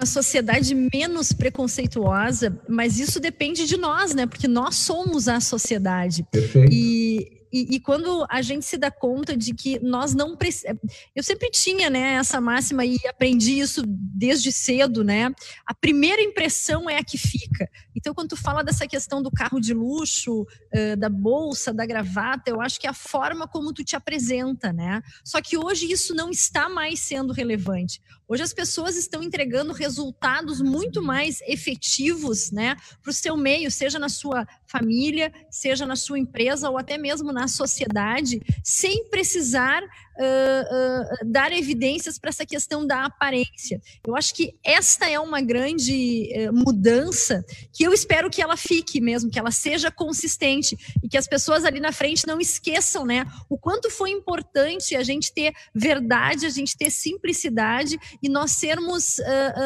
uma sociedade menos preconceituosa, mas isso depende de nós, né? Porque nós somos a sociedade. Perfeito. E e, e, quando a gente se dá conta de que nós não precisamos. Eu sempre tinha né, essa máxima e aprendi isso desde cedo, né? A primeira impressão é a que fica. Então, quando tu fala dessa questão do carro de luxo, uh, da bolsa, da gravata, eu acho que é a forma como tu te apresenta, né? Só que hoje isso não está mais sendo relevante. Hoje as pessoas estão entregando resultados muito mais efetivos, né, para o seu meio, seja na sua família, seja na sua empresa ou até mesmo na sociedade, sem precisar uh, dar evidências para essa questão da aparência. Eu acho que esta é uma grande uh, mudança que eu espero que ela fique mesmo, que ela seja consistente e que as pessoas ali na frente não esqueçam, né, o quanto foi importante a gente ter verdade, a gente ter simplicidade e nós sermos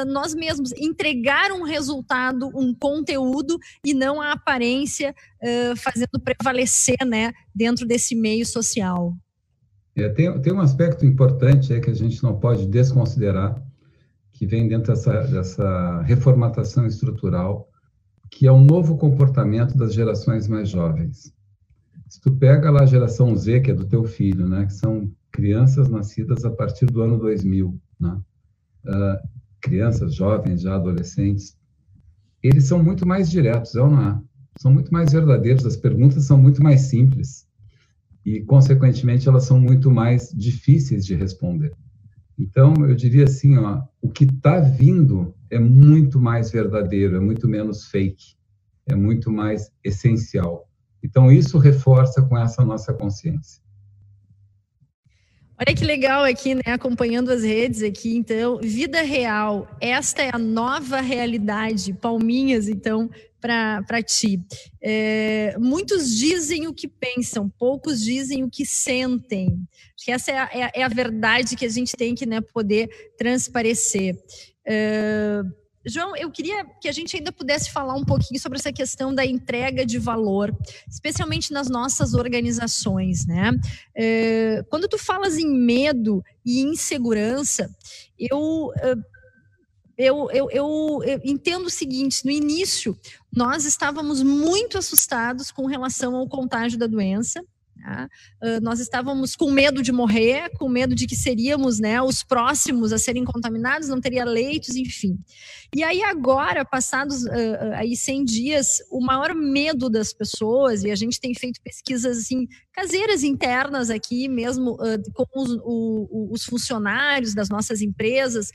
nós mesmos, entregar um resultado, um conteúdo e não a aparência fazendo prevalecer, né, dentro desse meio social. É, tem, tem um aspecto importante é que a gente não pode desconsiderar, que vem dentro dessa, dessa reformatação estrutural, que é um novo comportamento das gerações mais jovens. Se tu pega lá a geração Z, que é do teu filho, né, que são crianças nascidas a partir do ano 2000, né, uh, crianças, jovens, já adolescentes, eles são muito mais diretos, é ou não é? São muito mais verdadeiros, as perguntas são muito mais simples e, consequentemente, elas são muito mais difíceis de responder. Então, eu diria assim, ó, o que está vindo é muito mais verdadeiro, é muito menos fake, é muito mais essencial. Então, isso reforça com essa nossa consciência. Olha que legal aqui, né? Acompanhando as redes aqui, então, vida real. Esta é a nova realidade. Palminhas, então, para ti. É, muitos dizem o que pensam, poucos dizem o que sentem. Acho que essa é a, é, é a verdade que a gente tem que né, poder transparecer. É, João, eu queria que a gente ainda pudesse falar um pouquinho sobre essa questão da entrega de valor, especialmente nas nossas organizações, né? É, quando tu falas em medo e insegurança, eu é, eu, eu, eu, eu, entendo o seguinte: no início, nós estávamos muito assustados com relação ao contágio da doença. Uh, nós estávamos com medo de morrer, com medo de que seríamos né, os próximos a serem contaminados, não teria leitos, enfim. E aí agora, passados uh, aí 100 dias, o maior medo das pessoas, e a gente tem feito pesquisas assim, caseiras internas aqui mesmo, uh, com os, o, os, funcionários das nossas empresas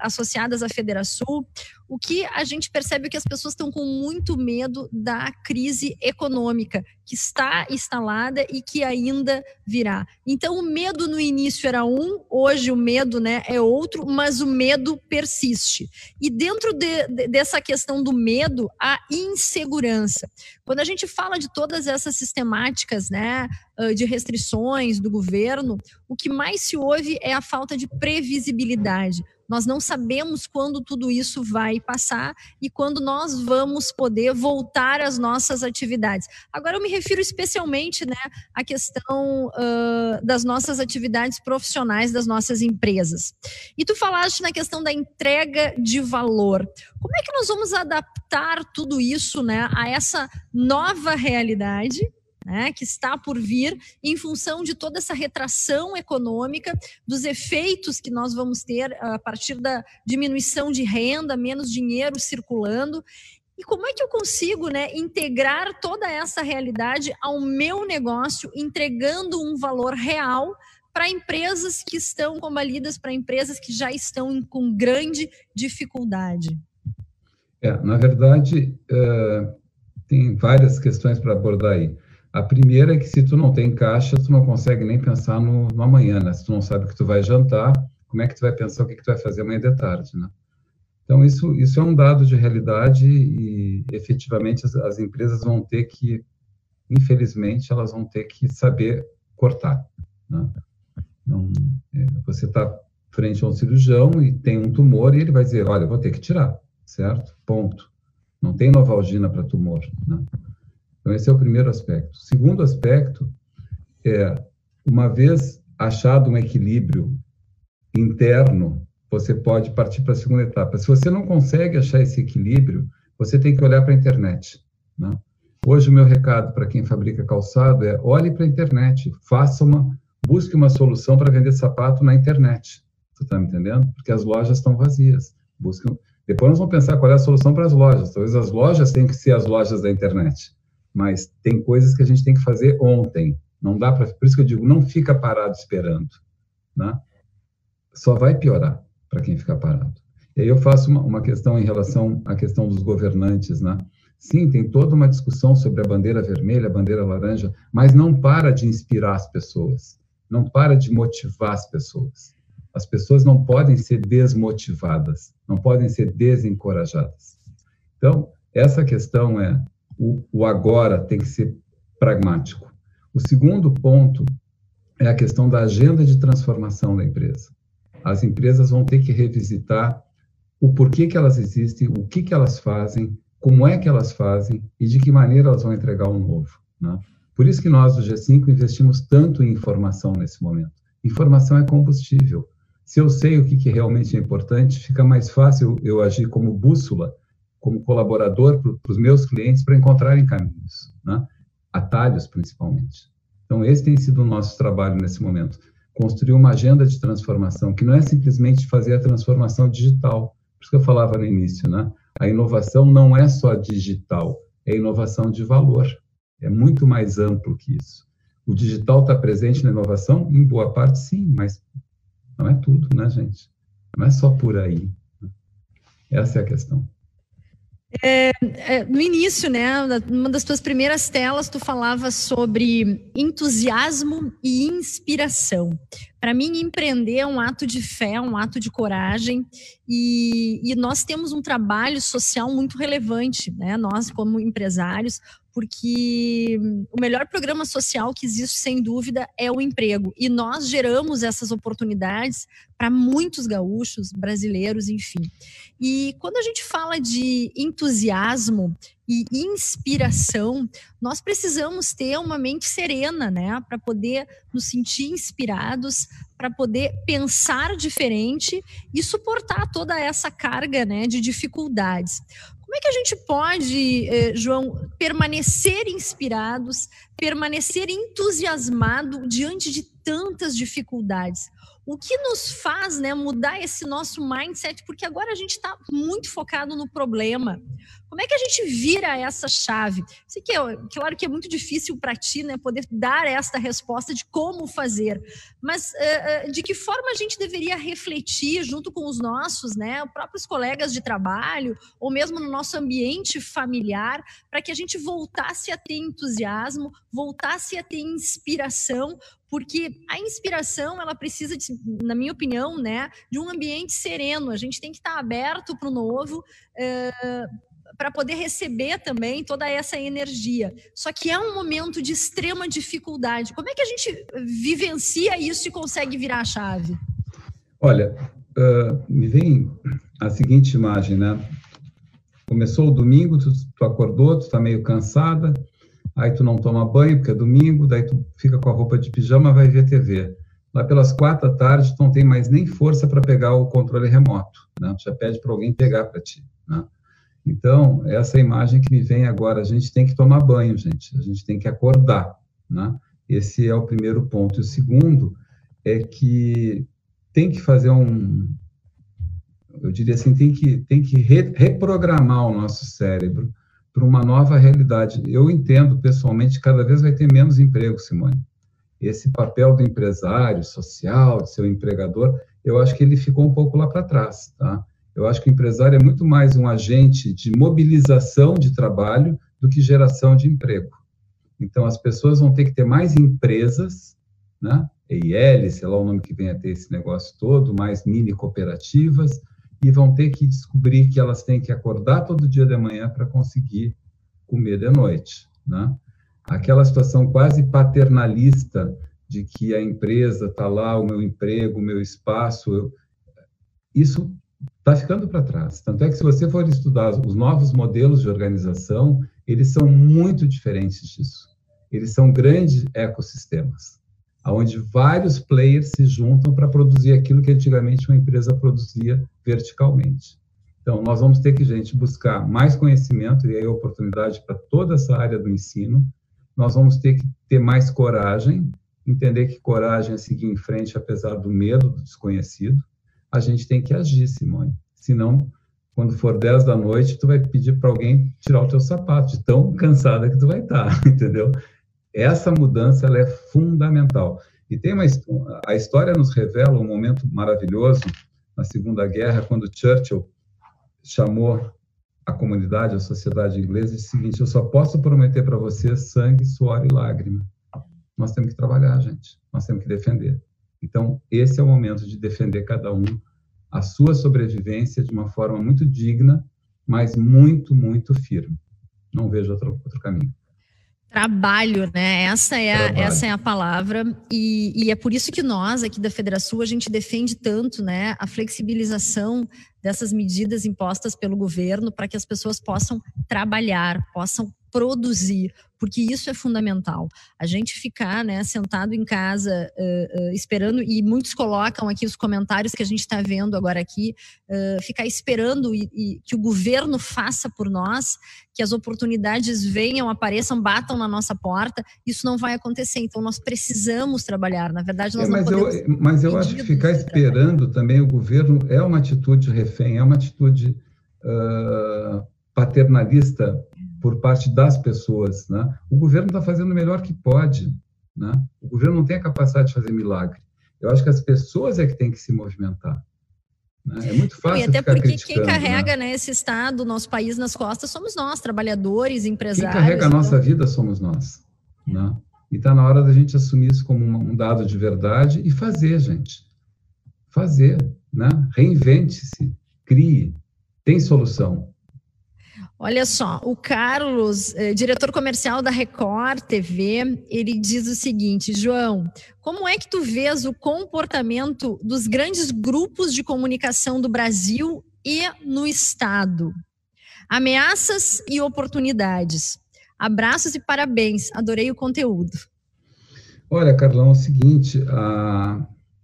associadas à Federação, o que a gente percebe é que as pessoas estão com muito medo da crise econômica que está instalada e que ainda virá. Então, o medo no início era um, hoje o medo né, é outro, mas o medo persiste. E dentro de, de, dessa questão do medo, a insegurança. Quando a gente fala de todas essas sistemáticas né, de restrições do governo, o que mais se ouve é a falta de previsibilidade. Nós não sabemos quando tudo isso vai passar e quando nós vamos poder voltar às nossas atividades. Agora, eu me refiro especialmente né, à questão uh, das nossas atividades profissionais, das nossas empresas. E tu falaste na questão da entrega de valor. Como é que nós vamos adaptar tudo isso né, a essa nova realidade? Né, que está por vir em função de toda essa retração econômica, dos efeitos que nós vamos ter a partir da diminuição de renda, menos dinheiro circulando. E como é que eu consigo né, integrar toda essa realidade ao meu negócio, entregando um valor real para empresas que estão combalidas, para empresas que já estão com grande dificuldade? É, na verdade, uh, tem várias questões para abordar aí. A primeira é que se tu não tem caixa, tu não consegue nem pensar no, no amanhã, né? Se tu não sabe o que tu vai jantar, como é que tu vai pensar o que, que tu vai fazer amanhã de tarde, né? Então, isso, isso é um dado de realidade e, efetivamente, as, as empresas vão ter que, infelizmente, elas vão ter que saber cortar, né? Não, é, você está frente a um cirurgião e tem um tumor e ele vai dizer, olha, vou ter que tirar, certo? Ponto. Não tem novalgina para tumor, né? Então, esse é o primeiro aspecto. O segundo aspecto é, uma vez achado um equilíbrio interno, você pode partir para a segunda etapa. Se você não consegue achar esse equilíbrio, você tem que olhar para a internet. Né? Hoje, o meu recado para quem fabrica calçado é olhe para a internet, faça uma, busque uma solução para vender sapato na internet. Você está me entendendo? Porque as lojas estão vazias. Busque... Depois nós vamos pensar qual é a solução para as lojas. Talvez as lojas tenham que ser as lojas da internet mas tem coisas que a gente tem que fazer ontem. Não dá para, por isso que eu digo, não fica parado esperando, né? Só vai piorar para quem ficar parado. E aí eu faço uma, uma questão em relação à questão dos governantes, né? Sim, tem toda uma discussão sobre a bandeira vermelha, a bandeira laranja, mas não para de inspirar as pessoas, não para de motivar as pessoas. As pessoas não podem ser desmotivadas, não podem ser desencorajadas. Então, essa questão é o, o agora tem que ser pragmático. O segundo ponto é a questão da agenda de transformação da empresa. As empresas vão ter que revisitar o porquê que elas existem, o que, que elas fazem, como é que elas fazem e de que maneira elas vão entregar um novo. Né? Por isso que nós, do G5, investimos tanto em informação nesse momento. Informação é combustível. Se eu sei o que, que realmente é importante, fica mais fácil eu agir como bússola como colaborador para os meus clientes para encontrarem caminhos, né? atalhos principalmente. Então, esse tem sido o nosso trabalho nesse momento. Construir uma agenda de transformação, que não é simplesmente fazer a transformação digital. Por isso que eu falava no início, né? A inovação não é só digital, é inovação de valor. É muito mais amplo que isso. O digital está presente na inovação? Em boa parte, sim, mas não é tudo, né, gente? Não é só por aí. Essa é a questão. É, é, no início, né, uma das tuas primeiras telas, tu falava sobre entusiasmo e inspiração. Para mim, empreender é um ato de fé, um ato de coragem, e, e nós temos um trabalho social muito relevante, né? Nós, como empresários, porque o melhor programa social que existe, sem dúvida, é o emprego. E nós geramos essas oportunidades para muitos gaúchos, brasileiros, enfim. E quando a gente fala de entusiasmo e inspiração, nós precisamos ter uma mente serena, né, para poder nos sentir inspirados, para poder pensar diferente e suportar toda essa carga, né, de dificuldades. Como é que a gente pode, eh, João, permanecer inspirados, permanecer entusiasmado diante de tantas dificuldades? O que nos faz né, mudar esse nosso mindset? Porque agora a gente está muito focado no problema. Como é que a gente vira essa chave? Sei que é, claro que é muito difícil para ti, né, poder dar esta resposta de como fazer, mas uh, de que forma a gente deveria refletir junto com os nossos, né, próprios colegas de trabalho ou mesmo no nosso ambiente familiar, para que a gente voltasse a ter entusiasmo, voltasse a ter inspiração, porque a inspiração ela precisa, de, na minha opinião, né, de um ambiente sereno. A gente tem que estar aberto para o novo. Uh, para poder receber também toda essa energia. Só que é um momento de extrema dificuldade. Como é que a gente vivencia isso e consegue virar a chave? Olha, uh, me vem a seguinte imagem, né? Começou o domingo, tu, tu acordou, tu está meio cansada, aí tu não toma banho porque é domingo, daí tu fica com a roupa de pijama, vai ver TV. Lá pelas quatro da tarde, tu não tem mais nem força para pegar o controle remoto, né? Tu já pede para alguém pegar para ti, né? Então, essa imagem que me vem agora, a gente tem que tomar banho, gente, a gente tem que acordar, né? Esse é o primeiro ponto. E o segundo é que tem que fazer um, eu diria assim, tem que, tem que re, reprogramar o nosso cérebro para uma nova realidade. Eu entendo, pessoalmente, cada vez vai ter menos emprego, Simone. Esse papel do empresário social, de seu empregador, eu acho que ele ficou um pouco lá para trás, tá? Eu acho que o empresário é muito mais um agente de mobilização de trabalho do que geração de emprego. Então, as pessoas vão ter que ter mais empresas, né? EIL, sei lá o nome que vem a ter esse negócio todo, mais mini cooperativas, e vão ter que descobrir que elas têm que acordar todo dia de manhã para conseguir comer de noite, né? Aquela situação quase paternalista de que a empresa está lá, o meu emprego, o meu espaço, eu, isso está ficando para trás. Tanto é que, se você for estudar os novos modelos de organização, eles são muito diferentes disso. Eles são grandes ecossistemas, onde vários players se juntam para produzir aquilo que antigamente uma empresa produzia verticalmente. Então, nós vamos ter que, gente, buscar mais conhecimento, e aí oportunidade para toda essa área do ensino. Nós vamos ter que ter mais coragem, entender que coragem é seguir em frente apesar do medo do desconhecido a gente tem que agir, Simone. Senão, quando for 10 da noite, tu vai pedir para alguém tirar o teu sapato, de tão cansada que tu vai estar, tá, entendeu? Essa mudança ela é fundamental. E tem uma a história nos revela um momento maravilhoso na Segunda Guerra, quando Churchill chamou a comunidade, a sociedade inglesa, e disse o seguinte: eu só posso prometer para vocês sangue, suor e lágrima. Nós temos que trabalhar, gente. Nós temos que defender. Então, esse é o momento de defender cada um a sua sobrevivência de uma forma muito digna, mas muito, muito firme. Não vejo outro, outro caminho. Trabalho, né? Essa é, a, essa é a palavra. E, e, é por isso que nós, aqui da Federação, a gente defende tanto né, a flexibilização dessas medidas impostas pelo governo para que as pessoas possam trabalhar, possam produzir, porque isso é fundamental. A gente ficar né, sentado em casa uh, uh, esperando, e muitos colocam aqui os comentários que a gente está vendo agora aqui, uh, ficar esperando e, e, que o governo faça por nós, que as oportunidades venham, apareçam, batam na nossa porta, isso não vai acontecer. Então, nós precisamos trabalhar. Na verdade, nós é, mas não podemos. Eu, mas eu acho que ficar esperando também o governo é uma atitude refém, é uma atitude paternalista por parte das pessoas. Né? O governo está fazendo o melhor que pode. Né? O governo não tem a capacidade de fazer milagre. Eu acho que as pessoas é que têm que se movimentar. Né? É muito fácil. E até porque quem carrega né? né? esse Estado, nosso país nas costas, somos nós, trabalhadores, empresários. Quem carrega a nossa então vida somos nós. Né? E está na hora da gente assumir isso como um dado de verdade e fazer, gente. Fazer. Né? Reinvente-se, crie, tem solução. Olha só, o Carlos, eh, diretor comercial da Record TV, ele diz o seguinte: João, como é que tu vês o comportamento dos grandes grupos de comunicação do Brasil e no Estado? Ameaças e oportunidades. Abraços e parabéns, adorei o conteúdo. Olha, Carlão, é o seguinte: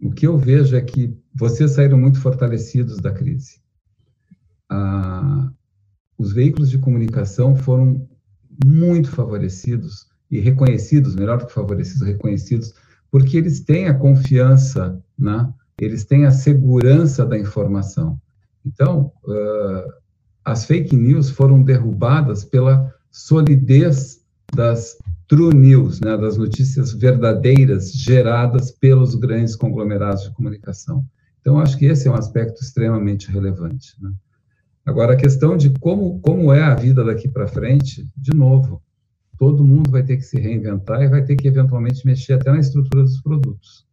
o que eu vejo é que vocês saíram muito fortalecidos da crise. Os veículos de comunicação foram muito favorecidos e reconhecidos, melhor do que favorecidos, reconhecidos, porque eles têm a confiança, né? eles têm a segurança da informação. Então, uh, as fake news foram derrubadas pela solidez das true news, né? das notícias verdadeiras geradas pelos grandes conglomerados de comunicação. Então, acho que esse é um aspecto extremamente relevante. Né? Agora, a questão de como, como é a vida daqui para frente, de novo, todo mundo vai ter que se reinventar e vai ter que, eventualmente, mexer até na estrutura dos produtos.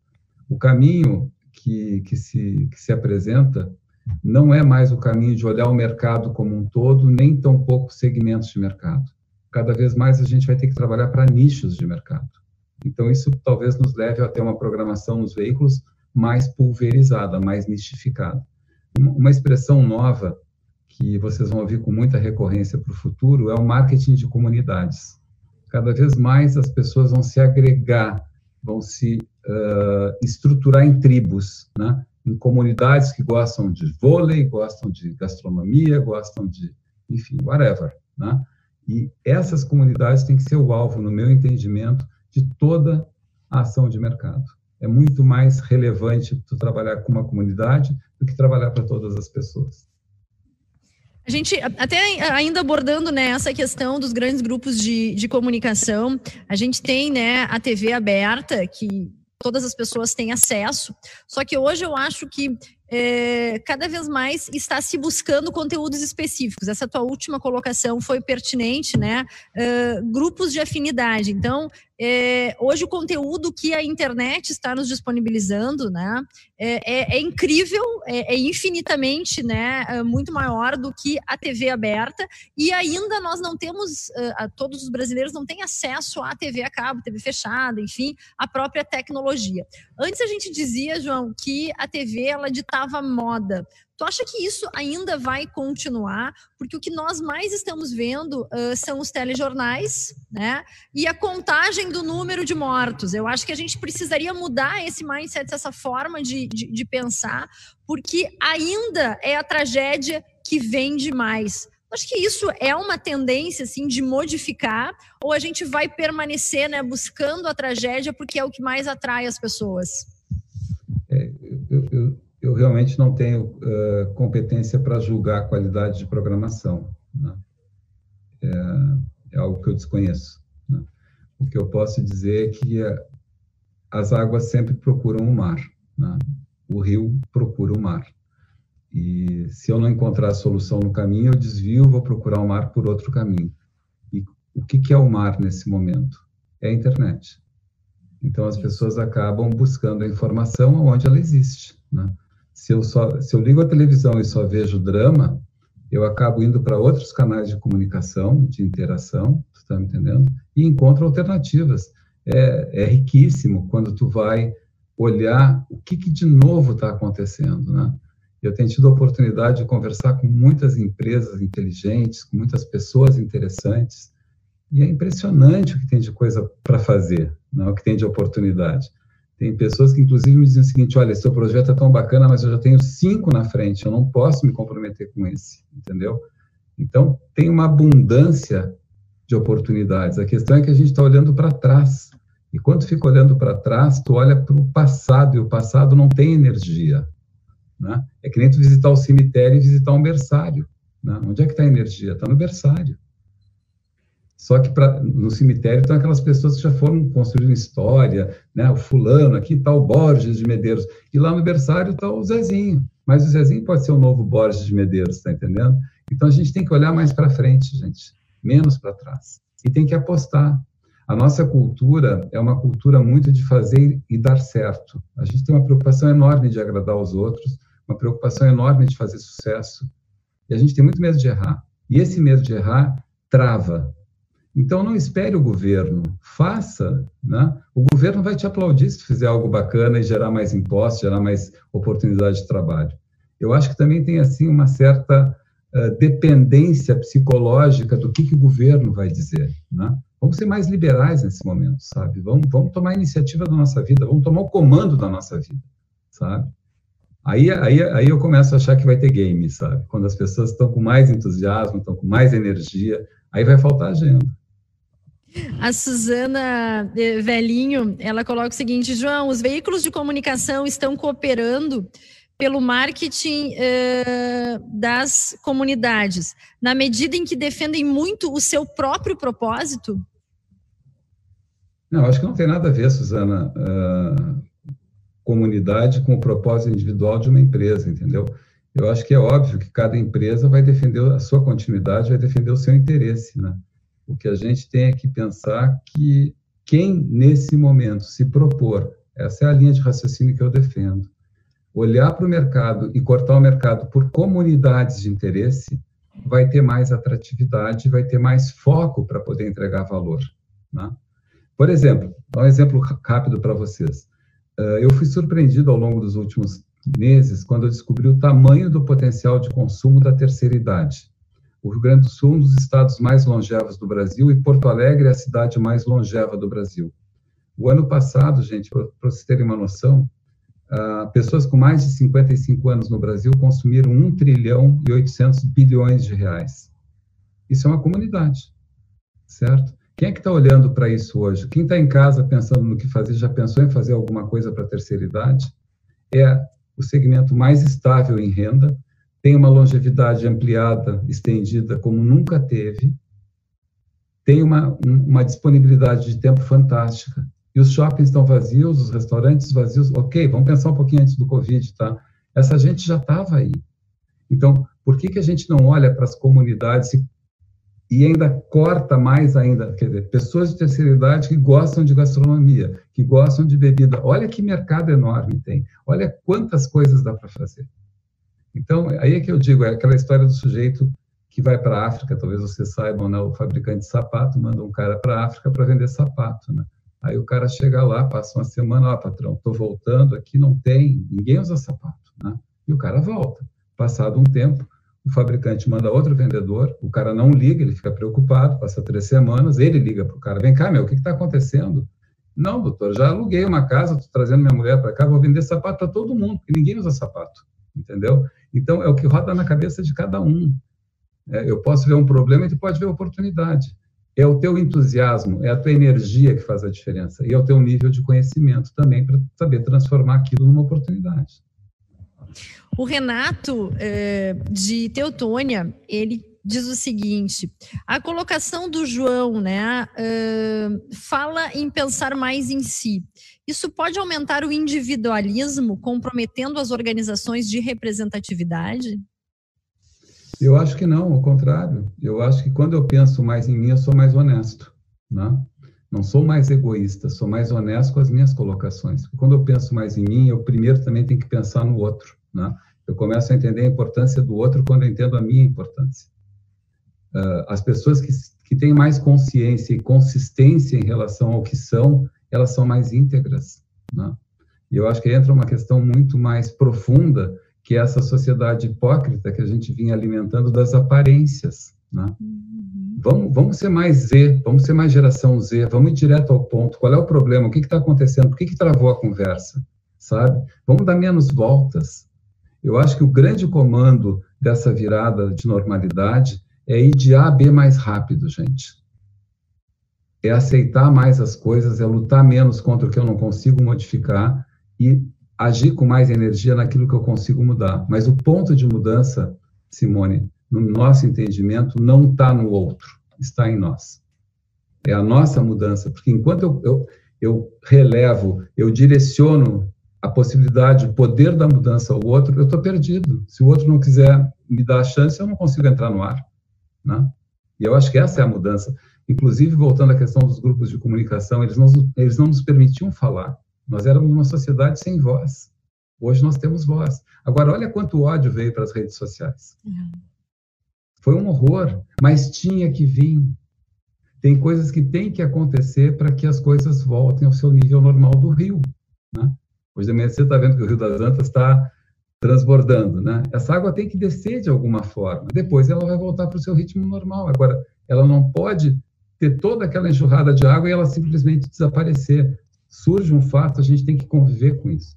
O caminho que, que, se, que se apresenta não é mais o caminho de olhar o mercado como um todo, nem tão pouco segmentos de mercado. Cada vez mais a gente vai ter que trabalhar para nichos de mercado. Então, isso talvez nos leve a ter uma programação nos veículos mais pulverizada, mais nichificada. Uma expressão nova que vocês vão ouvir com muita recorrência para o futuro é o marketing de comunidades. Cada vez mais as pessoas vão se agregar, vão se uh, estruturar em tribos, né? em comunidades que gostam de vôlei, gostam de gastronomia, gostam de, enfim, whatever. Né? E essas comunidades têm que ser o alvo, no meu entendimento, de toda a ação de mercado. É muito mais relevante tu trabalhar com uma comunidade do que trabalhar para todas as pessoas. A gente, até ainda abordando né, essa questão dos grandes grupos de, de comunicação, a gente tem né, a TV aberta, que todas as pessoas têm acesso, só que hoje eu acho que é, cada vez mais está se buscando conteúdos específicos. Essa tua última colocação foi pertinente, né? Uh, grupos de afinidade. Então, é, hoje o conteúdo que a internet está nos disponibilizando, né, é, é, é incrível, é, é, infinitamente, né, é muito maior do que a TV aberta. E ainda nós não temos, uh, todos os brasileiros não têm acesso à TV a cabo, TV fechada, enfim, a própria tecnologia. Antes a gente dizia, João, que a TV ela ditava moda. Tu acha que isso ainda vai continuar? Porque o que nós mais estamos vendo uh, são os telejornais, né? E a contagem do número de mortos. Eu acho que a gente precisaria mudar esse mindset, essa forma de, de, de pensar, porque ainda é a tragédia que vende mais. Acho que isso é uma tendência assim de modificar ou a gente vai permanecer, né, buscando a tragédia porque é o que mais atrai as pessoas. É, eu, eu, eu realmente não tenho uh, competência para julgar a qualidade de programação. Né? É, é, algo que eu desconheço. Né? O que eu posso dizer é que uh, as águas sempre procuram o mar. Né? O rio procura o mar. E se eu não encontrar a solução no caminho, eu desvio, vou procurar o mar por outro caminho. E o que, que é o mar nesse momento? É a internet. Então as pessoas acabam buscando a informação onde ela existe. Né? Se eu só se eu ligo a televisão e só vejo drama, eu acabo indo para outros canais de comunicação, de interação, tu está me entendendo? E encontro alternativas. É, é riquíssimo quando tu vai olhar o que, que de novo está acontecendo, né? Eu tenho tido a oportunidade de conversar com muitas empresas inteligentes, com muitas pessoas interessantes, e é impressionante o que tem de coisa para fazer, né? o que tem de oportunidade. Tem pessoas que, inclusive, me dizem o seguinte: olha, seu projeto é tão bacana, mas eu já tenho cinco na frente, eu não posso me comprometer com esse, entendeu? Então, tem uma abundância de oportunidades. A questão é que a gente está olhando para trás. E quando fica olhando para trás, tu olha para o passado, e o passado não tem energia. Né? É que nem tu visitar o cemitério e visitar um berçário. Né? Onde é que está a energia? Está no berçário. Só que pra, no cemitério estão aquelas pessoas que já foram construindo história, né? O fulano, aqui está o Borges de Medeiros, e lá no berçário está o Zezinho. mas o Zezinho pode ser o novo Borges de Medeiros, está entendendo? Então a gente tem que olhar mais para frente, gente, menos para trás. E tem que apostar. A nossa cultura é uma cultura muito de fazer e dar certo. A gente tem uma preocupação enorme de agradar os outros, uma preocupação enorme de fazer sucesso. E a gente tem muito medo de errar. E esse medo de errar trava. Então, não espere o governo, faça. Né? O governo vai te aplaudir se fizer algo bacana e gerar mais impostos, gerar mais oportunidade de trabalho. Eu acho que também tem assim uma certa uh, dependência psicológica do que, que o governo vai dizer. Né? Vamos ser mais liberais nesse momento, sabe? Vamos, vamos tomar a iniciativa da nossa vida, vamos tomar o comando da nossa vida, sabe? Aí, aí, aí eu começo a achar que vai ter game, sabe? Quando as pessoas estão com mais entusiasmo, estão com mais energia, aí vai faltar agenda. A Suzana eh, Velhinho, ela coloca o seguinte, João, os veículos de comunicação estão cooperando pelo marketing eh, das comunidades, na medida em que defendem muito o seu próprio propósito? Não, acho que não tem nada a ver, Suzana. Uh, comunidade com o propósito individual de uma empresa, entendeu? Eu acho que é óbvio que cada empresa vai defender a sua continuidade, vai defender o seu interesse, né? O que a gente tem é que pensar que quem nesse momento se propor, essa é a linha de raciocínio que eu defendo, olhar para o mercado e cortar o mercado por comunidades de interesse, vai ter mais atratividade, vai ter mais foco para poder entregar valor. Né? Por exemplo, um exemplo rápido para vocês. Eh, eu fui surpreendido ao longo dos últimos meses quando eu descobri o tamanho do potencial de consumo da terceira idade. O Rio Grande do Sul é um dos estados mais longevos do Brasil e Porto Alegre é a cidade mais longeva do Brasil. O ano passado, gente, para vocês terem uma noção, uh, pessoas com mais de 55 anos no Brasil consumiram 1 trilhão e 800 bilhões de reais. Isso é uma comunidade, certo? Quem é que está olhando para isso hoje? Quem está em casa pensando no que fazer, já pensou em fazer alguma coisa para a terceira idade? É o segmento mais estável em renda, tem uma longevidade ampliada, estendida, como nunca teve, tem uma, uma disponibilidade de tempo fantástica. E os shoppings estão vazios, os restaurantes vazios. Ok, vamos pensar um pouquinho antes do Covid, tá? Essa gente já estava aí. Então, por que, que a gente não olha para as comunidades e e ainda corta mais ainda, quer dizer, pessoas de terceira idade que gostam de gastronomia, que gostam de bebida. Olha que mercado enorme tem. Olha quantas coisas dá para fazer. Então, aí é que eu digo, é aquela história do sujeito que vai para a África, talvez vocês saibam, né? o fabricante de sapato manda um cara para a África para vender sapato, né? Aí o cara chega lá, passa uma semana, ó, patrão, estou voltando, aqui não tem, ninguém usa sapato, né? E o cara volta. Passado um tempo, o fabricante manda outro vendedor, o cara não liga, ele fica preocupado, passa três semanas, ele liga para o cara, vem cá, meu, o que está acontecendo? Não, doutor, já aluguei uma casa, estou trazendo minha mulher para cá, vou vender sapato para todo mundo, porque ninguém usa sapato, entendeu? Então, é o que roda na cabeça de cada um. É, eu posso ver um problema e tu pode ver oportunidade. É o teu entusiasmo, é a tua energia que faz a diferença, e é o teu nível de conhecimento também para saber transformar aquilo numa oportunidade. O Renato, é, de Teutônia, ele diz o seguinte: a colocação do João, né, uh, fala em pensar mais em si. Isso pode aumentar o individualismo, comprometendo as organizações de representatividade? Eu acho que não, ao contrário. Eu acho que quando eu penso mais em mim, eu sou mais honesto, né? Não sou mais egoísta, sou mais honesto com as minhas colocações. Quando eu penso mais em mim, eu primeiro também tenho que pensar no outro. Né? Eu começo a entender a importância do outro quando eu entendo a minha importância. Uh, as pessoas que, que têm mais consciência e consistência em relação ao que são, elas são mais íntegras. Né? E eu acho que entra uma questão muito mais profunda, que é essa sociedade hipócrita que a gente vinha alimentando das aparências. Né? Uhum. Vamos, vamos ser mais Z, vamos ser mais geração Z, vamos ir direto ao ponto. Qual é o problema? O que está acontecendo? Por que, que travou a conversa? Sabe? Vamos dar menos voltas. Eu acho que o grande comando dessa virada de normalidade é ir de A a B mais rápido, gente. É aceitar mais as coisas, é lutar menos contra o que eu não consigo modificar e agir com mais energia naquilo que eu consigo mudar. Mas o ponto de mudança, Simone, no nosso entendimento, não está no outro, está em nós. É a nossa mudança, porque enquanto eu, eu, eu relevo, eu direciono a possibilidade, o poder da mudança ao outro, eu estou perdido. Se o outro não quiser me dar a chance, eu não consigo entrar no ar. Né? E eu acho que essa é a mudança. Inclusive, voltando à questão dos grupos de comunicação, eles não, eles não nos permitiam falar. Nós éramos uma sociedade sem voz. Hoje nós temos voz. Agora, olha quanto ódio veio para as redes sociais. Uhum. Foi um horror, mas tinha que vir. Tem coisas que têm que acontecer para que as coisas voltem ao seu nível normal do rio. Né? Hoje de manhã você está vendo que o Rio das Antas está transbordando, né? Essa água tem que descer de alguma forma. Depois ela vai voltar para o seu ritmo normal. Agora, ela não pode ter toda aquela enxurrada de água e ela simplesmente desaparecer. Surge um fato, a gente tem que conviver com isso.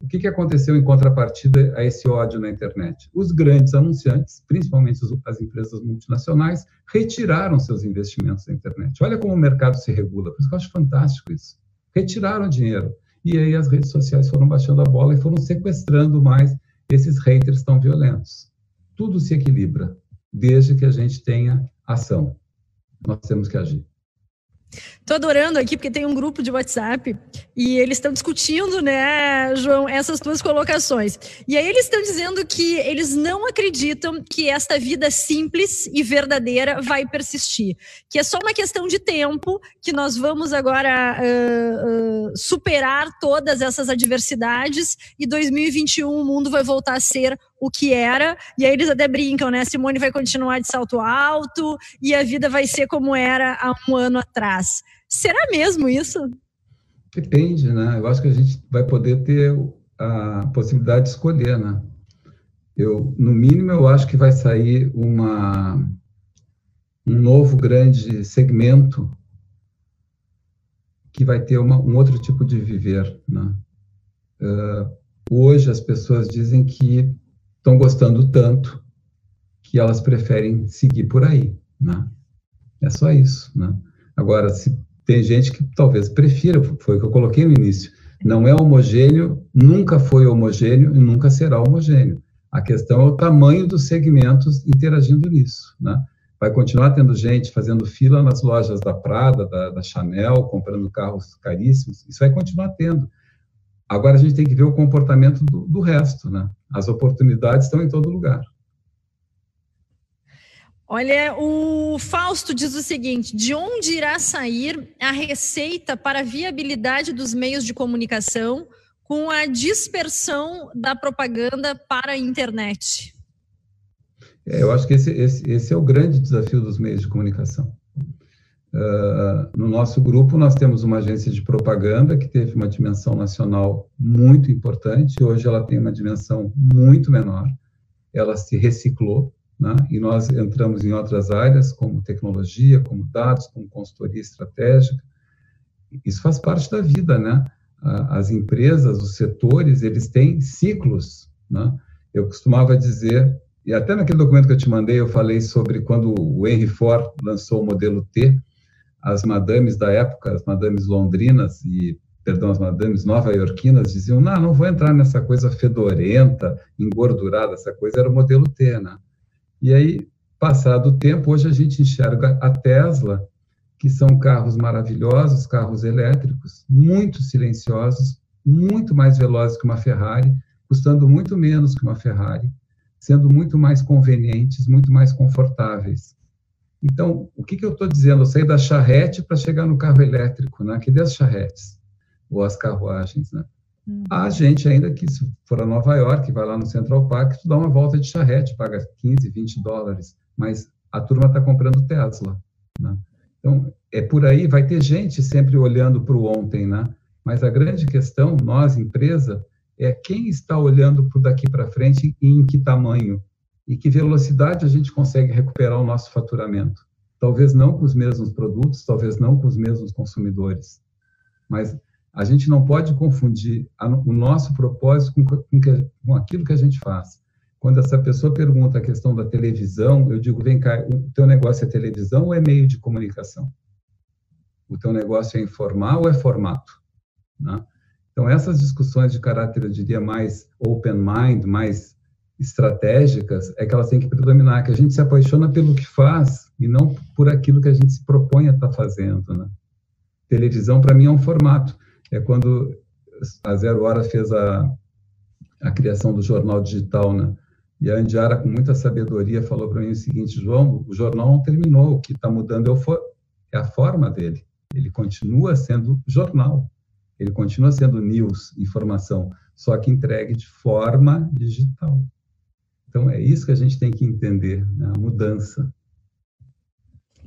O que, que aconteceu em contrapartida a esse ódio na internet? Os grandes anunciantes, principalmente as empresas multinacionais, retiraram seus investimentos na internet. Olha como o mercado se regula, por isso que eu acho fantástico isso. Retiraram dinheiro. E aí as redes sociais foram baixando a bola e foram sequestrando mais esses haters tão violentos. Tudo se equilibra, desde que a gente tenha ação. Nós temos que agir. Tô adorando aqui, porque tem um grupo de WhatsApp e eles estão discutindo, né, João, essas tuas colocações. E aí eles estão dizendo que eles não acreditam que esta vida simples e verdadeira vai persistir. Que é só uma questão de tempo, que nós vamos agora uh, uh, superar todas essas adversidades e 2021 o mundo vai voltar a ser o que era, e aí eles até brincam, né? Simone vai continuar de salto alto e a vida vai ser como era há um ano atrás. Será mesmo isso? Depende, né? Eu acho que a gente vai poder ter a possibilidade de escolher, né? Eu, no mínimo, eu acho que vai sair uma, um novo grande segmento que vai ter uma, um outro tipo de viver, né? Uh, hoje as pessoas dizem que estão gostando tanto que elas preferem seguir por aí, né? É só isso, né? Agora, se tem gente que talvez prefira, foi o que eu coloquei no início, não é homogêneo, nunca foi homogêneo e nunca será homogêneo. A questão é o tamanho dos segmentos interagindo nisso, né? Vai continuar tendo gente fazendo fila nas lojas da Prada, da, da Chanel, comprando carros caríssimos, isso vai continuar tendo. Agora a gente tem que ver o comportamento do, do resto, né? As oportunidades estão em todo lugar. Olha, o Fausto diz o seguinte: de onde irá sair a receita para a viabilidade dos meios de comunicação com a dispersão da propaganda para a internet? É, eu acho que esse, esse, esse, é o grande desafio dos meios de comunicação. No nosso grupo, nós temos uma agência de propaganda que teve uma dimensão nacional muito importante, hoje ela tem uma dimensão muito menor, ela se reciclou, né? e nós entramos em outras áreas, como tecnologia, como dados, como consultoria estratégica. Isso faz parte da vida, né? As empresas, os setores, eles têm ciclos, né? Eu costumava dizer, e até naquele documento que eu te mandei, eu falei sobre quando o Henry Ford lançou o modelo T, as madames da época, as madames londrinas e, perdão, as madames nova-iorquinas diziam, não, não vou entrar nessa coisa fedorenta, engordurada, essa coisa era o modelo T, né? E aí, passado o tempo, hoje a gente enxerga a Tesla, que são carros maravilhosos, carros elétricos, muito silenciosos, muito mais velozes que uma Ferrari, custando muito menos que uma Ferrari, sendo muito mais convenientes, muito mais confortáveis. Então, o que, que eu estou dizendo? Eu saí da charrete para chegar no carro elétrico, né? Cadê as charretes? Ou as carruagens, né? Hum. Há gente ainda que, se for a Nova York, vai lá no Central Park, tu dá uma volta de charrete, paga 15, 20 dólares, mas a turma está comprando Tesla, né? Então, é por aí, vai ter gente sempre olhando para o ontem, né? Mas a grande questão, nós, empresa, é quem está olhando para daqui para frente e em que tamanho e que velocidade a gente consegue recuperar o nosso faturamento. Talvez não com os mesmos produtos, talvez não com os mesmos consumidores, mas a gente não pode confundir a, o nosso propósito com, com, que, com aquilo que a gente faz. Quando essa pessoa pergunta a questão da televisão, eu digo, vem cá, o teu negócio é televisão ou é meio de comunicação? O teu negócio é informar ou é formato? Né? Então, essas discussões de caráter, eu diria, mais open mind, mais estratégicas é que elas têm que predominar, que a gente se apaixona pelo que faz e não por aquilo que a gente se propõe a estar tá fazendo, né? Televisão, para mim, é um formato. É quando a Zero Hora fez a, a criação do jornal digital, né? E a Andiara, com muita sabedoria, falou para mim o seguinte: João, o jornal não terminou, o que está mudando é, é a forma dele. Ele continua sendo jornal, ele continua sendo news, informação, só que entregue de forma digital. Então, é isso que a gente tem que entender, né? a mudança.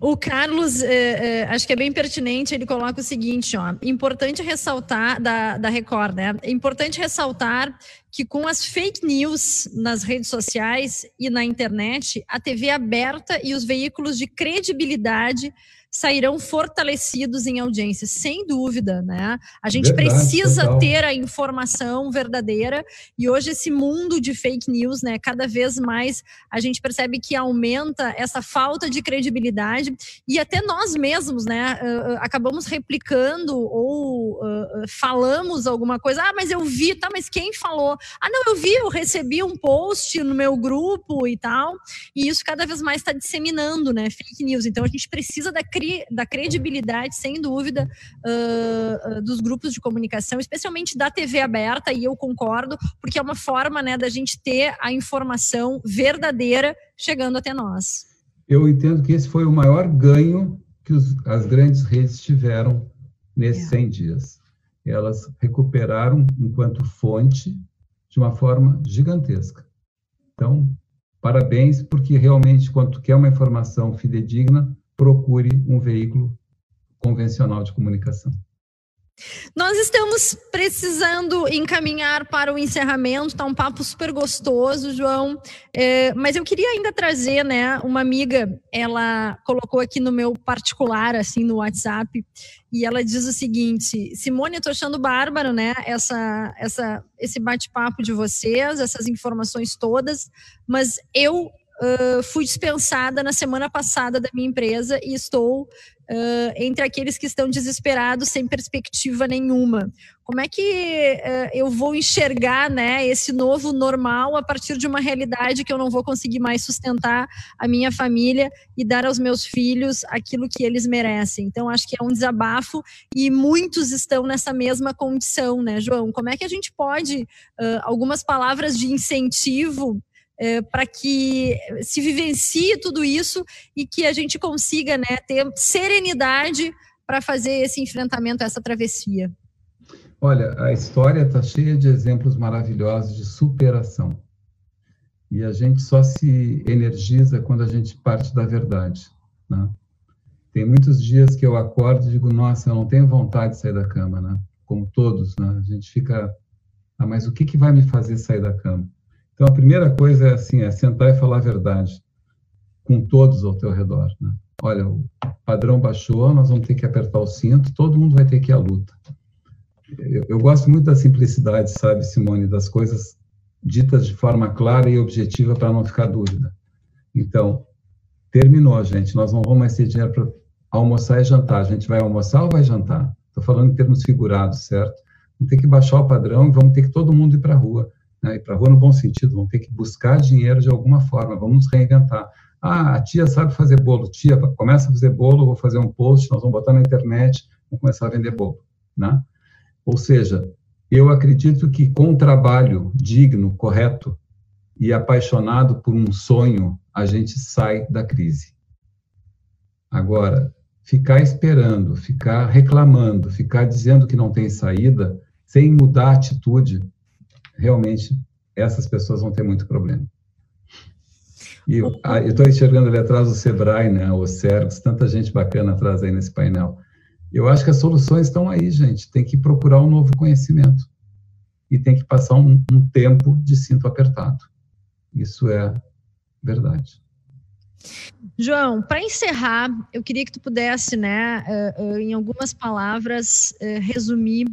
O Carlos, é, é, acho que é bem pertinente, ele coloca o seguinte, ó, importante ressaltar, da, da Record, né, é importante ressaltar que com as fake news nas redes sociais e na internet, a TV aberta e os veículos de credibilidade sairão fortalecidos em audiência, sem dúvida, né? A gente Verdade, precisa total. ter a informação verdadeira e hoje esse mundo de fake news, né, cada vez mais a gente percebe que aumenta essa falta de credibilidade e até nós mesmos, né, uh, acabamos replicando ou uh, falamos alguma coisa, ah, mas eu vi, tá, mas quem falou? Ah, não, eu vi, eu recebi um post no meu grupo e tal, e isso cada vez mais está disseminando, né, fake news. Então a gente precisa da da credibilidade, sem dúvida, uh, dos grupos de comunicação, especialmente da TV aberta, e eu concordo, porque é uma forma né, da gente ter a informação verdadeira chegando até nós. Eu entendo que esse foi o maior ganho que os, as grandes redes tiveram nesses é. 100 dias. Elas recuperaram enquanto fonte de uma forma gigantesca. Então, parabéns, porque realmente, quando tu quer uma informação fidedigna, procure um veículo convencional de comunicação. Nós estamos precisando encaminhar para o encerramento, está um papo super gostoso, João. É, mas eu queria ainda trazer, né, uma amiga, ela colocou aqui no meu particular, assim, no WhatsApp, e ela diz o seguinte: Simone, eu tô achando bárbaro, né, essa, essa, esse bate-papo de vocês, essas informações todas, mas eu uh, fui dispensada na semana passada da minha empresa e estou uh, entre aqueles que estão desesperados, sem perspectiva nenhuma. Como é que uh, eu vou enxergar né, esse novo normal a partir de uma realidade que eu não vou conseguir mais sustentar a minha família e dar aos meus filhos aquilo que eles merecem? Então, acho que é um desabafo e muitos estão nessa mesma condição, né, João? Como é que a gente pode, algumas palavras de incentivo é, para que se vivencie tudo isso e que a gente consiga né, ter serenidade para fazer esse enfrentamento, essa travessia. Olha, a história está cheia de exemplos maravilhosos de superação. E a gente só se energiza quando a gente parte da verdade. Né? Tem muitos dias que eu acordo e digo, nossa, eu não tenho vontade de sair da cama, né? Como todos, né? A gente fica, ah, mas o que, que vai me fazer sair da cama? Então, a primeira coisa é assim, é sentar e falar a verdade com todos ao teu redor. Né? Olha, o padrão baixou, nós vamos ter que apertar o cinto, todo mundo vai ter que ir à luta. Eu, eu gosto muito da simplicidade, sabe, Simone, das coisas ditas de forma clara e objetiva para não ficar dúvida. Então, terminou, gente. Nós não vamos mais ter dinheiro para almoçar e jantar. A gente vai almoçar ou vai jantar? Estou falando em termos figurados, certo? Vamos ter que baixar o padrão e vamos ter que todo mundo ir para a rua né, ir para a rua no bom sentido, vão ter que buscar dinheiro de alguma forma, vamos nos reinventar. Ah, a tia sabe fazer bolo, tia, começa a fazer bolo, vou fazer um post, nós vamos botar na internet, vamos começar a vender bolo, né? Ou seja, eu acredito que com um trabalho digno, correto e apaixonado por um sonho, a gente sai da crise. Agora, ficar esperando, ficar reclamando, ficar dizendo que não tem saída, sem mudar a atitude, realmente essas pessoas vão ter muito problema. E eu estou enxergando ali atrás o Sebrae, né, o Sergos, tanta gente bacana atrás aí nesse painel. Eu acho que as soluções estão aí, gente. Tem que procurar um novo conhecimento. E tem que passar um, um tempo de cinto apertado. Isso é verdade. João, para encerrar, eu queria que tu pudesse, né, em algumas palavras, resumir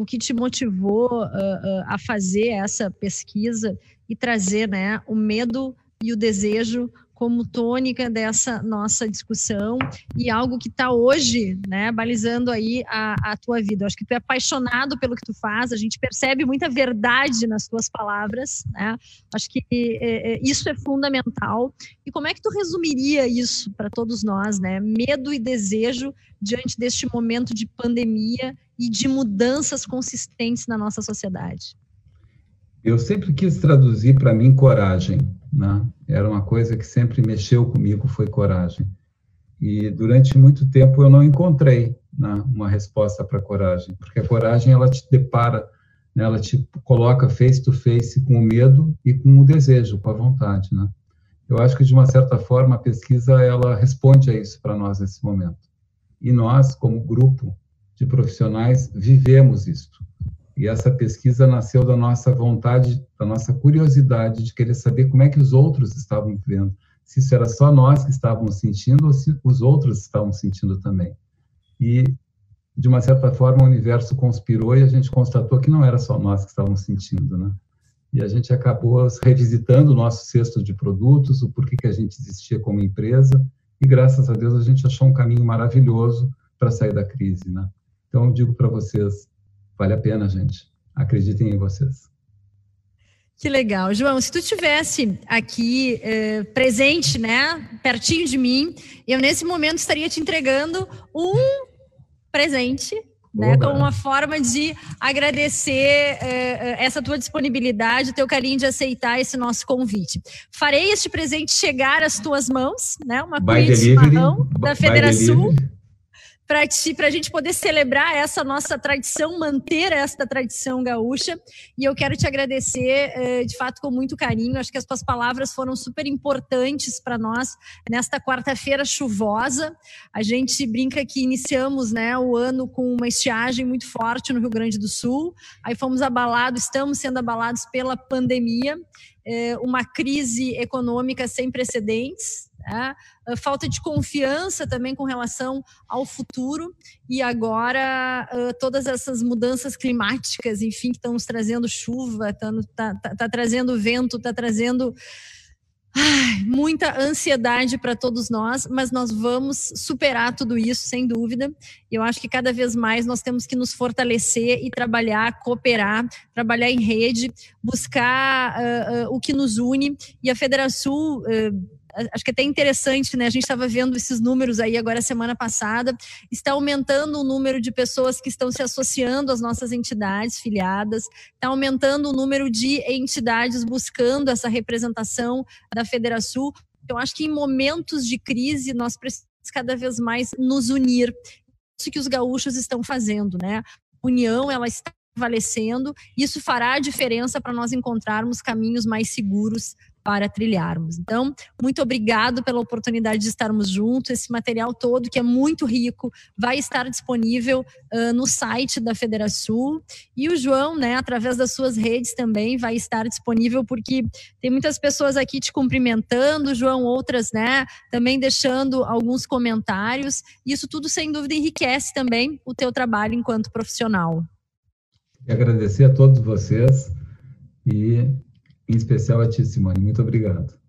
o que te motivou uh, uh, a fazer essa pesquisa e trazer né, o medo e o desejo como tônica dessa nossa discussão e algo que está hoje, né, balizando aí a, a tua vida. Eu acho que tu é apaixonado pelo que tu faz, a gente percebe muita verdade nas tuas palavras, né? Acho que é, é, isso é fundamental. E como é que tu resumiria isso para todos nós, né? Medo e desejo diante deste momento de pandemia e de mudanças consistentes na nossa sociedade. Eu sempre quis traduzir para mim coragem, né? Era uma coisa que sempre mexeu comigo, foi coragem. E durante muito tempo eu não encontrei né, uma resposta para coragem, porque a coragem ela te depara, né, ela te coloca face to face com o medo e com o desejo, com a vontade, né? Eu acho que de uma certa forma a pesquisa ela responde a isso para nós nesse momento. E nós, como grupo de profissionais, vivemos isto. E essa pesquisa nasceu da nossa vontade, da nossa curiosidade de querer saber como é que os outros estavam vivendo. Se isso era só nós que estávamos sentindo ou se os outros estavam sentindo também. E, de uma certa forma, o universo conspirou e a gente constatou que não era só nós que estávamos sentindo, né? E a gente acabou revisitando o nosso cesto de produtos, o porquê que a gente existia como empresa, e graças a Deus a gente achou um caminho maravilhoso para sair da crise, né? Então, eu digo para vocês, Vale a pena, gente. Acreditem em vocês. Que legal. João, se tu tivesse aqui eh, presente, né, pertinho de mim, eu nesse momento estaria te entregando um presente, né, como uma forma de agradecer eh, essa tua disponibilidade, o teu carinho de aceitar esse nosso convite. Farei este presente chegar às tuas mãos, né, uma cuia de chimarrão da Federação para a gente poder celebrar essa nossa tradição, manter esta tradição gaúcha. E eu quero te agradecer, eh, de fato, com muito carinho. Acho que as tuas palavras foram super importantes para nós nesta quarta-feira chuvosa. A gente brinca que iniciamos né, o ano com uma estiagem muito forte no Rio Grande do Sul. Aí fomos abalados, estamos sendo abalados pela pandemia, eh, uma crise econômica sem precedentes né? falta de confiança também com relação ao futuro e agora uh, todas essas mudanças climáticas, enfim, que estão nos trazendo chuva, está tá, tá, tá trazendo vento, está trazendo Ai, muita ansiedade para todos nós, mas nós vamos superar tudo isso, sem dúvida. Eu acho que cada vez mais nós temos que nos fortalecer e trabalhar, cooperar, trabalhar em rede, buscar uh, uh, o que nos une. E a Federação uh, acho que é até interessante, né? A gente estava vendo esses números aí agora semana passada, está aumentando o número de pessoas que estão se associando às nossas entidades filiadas, está aumentando o número de entidades buscando essa representação da Federação. Eu acho que em momentos de crise nós precisamos cada vez mais nos unir. Isso que os gaúchos estão fazendo, né? A união ela está prevalecendo, isso fará a diferença para nós encontrarmos caminhos mais seguros para trilharmos. Então, muito obrigado pela oportunidade de estarmos juntos. Esse material todo, que é muito rico, vai estar disponível uh, no site da Federação. E o João, né, através das suas redes também, vai estar disponível, porque tem muitas pessoas aqui te cumprimentando, João, outras, né, também deixando alguns comentários. Isso tudo, sem dúvida, enriquece também o teu trabalho enquanto profissional. agradecer a todos vocês e em especial a ti, Simone. Muito obrigado.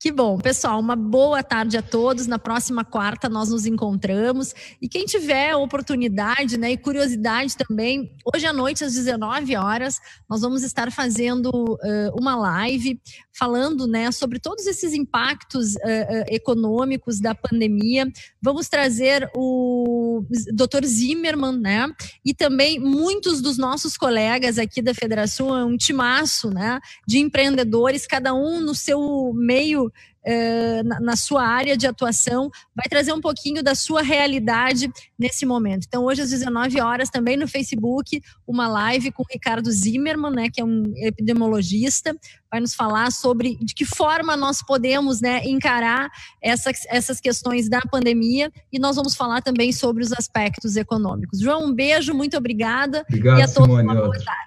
Que bom, pessoal. Uma boa tarde a todos. Na próxima quarta nós nos encontramos. E quem tiver oportunidade né, e curiosidade também, hoje à noite, às 19 horas, nós vamos estar fazendo uh, uma live falando né, sobre todos esses impactos uh, uh, econômicos da pandemia. Vamos trazer o Dr. Zimmermann, né? E também muitos dos nossos colegas aqui da Federação, é um timaço né, de empreendedores, cada um no seu meio uh, na, na, sua área de atuação, vai trazer um pouquinho da sua realidade nesse momento. Então, hoje às 19 horas, também no Facebook, uma live com o Ricardo Zimmermann, né, que é um epidemiologista, vai nos falar sobre de que forma nós podemos né, encarar essas, essas questões da pandemia e nós vamos falar também sobre os aspectos econômicos. João, um beijo, muito obrigada. Obrigado, e a todos Simone, uma boa tarde.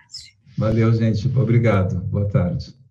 Valeu, gente. Obrigado. Boa tarde.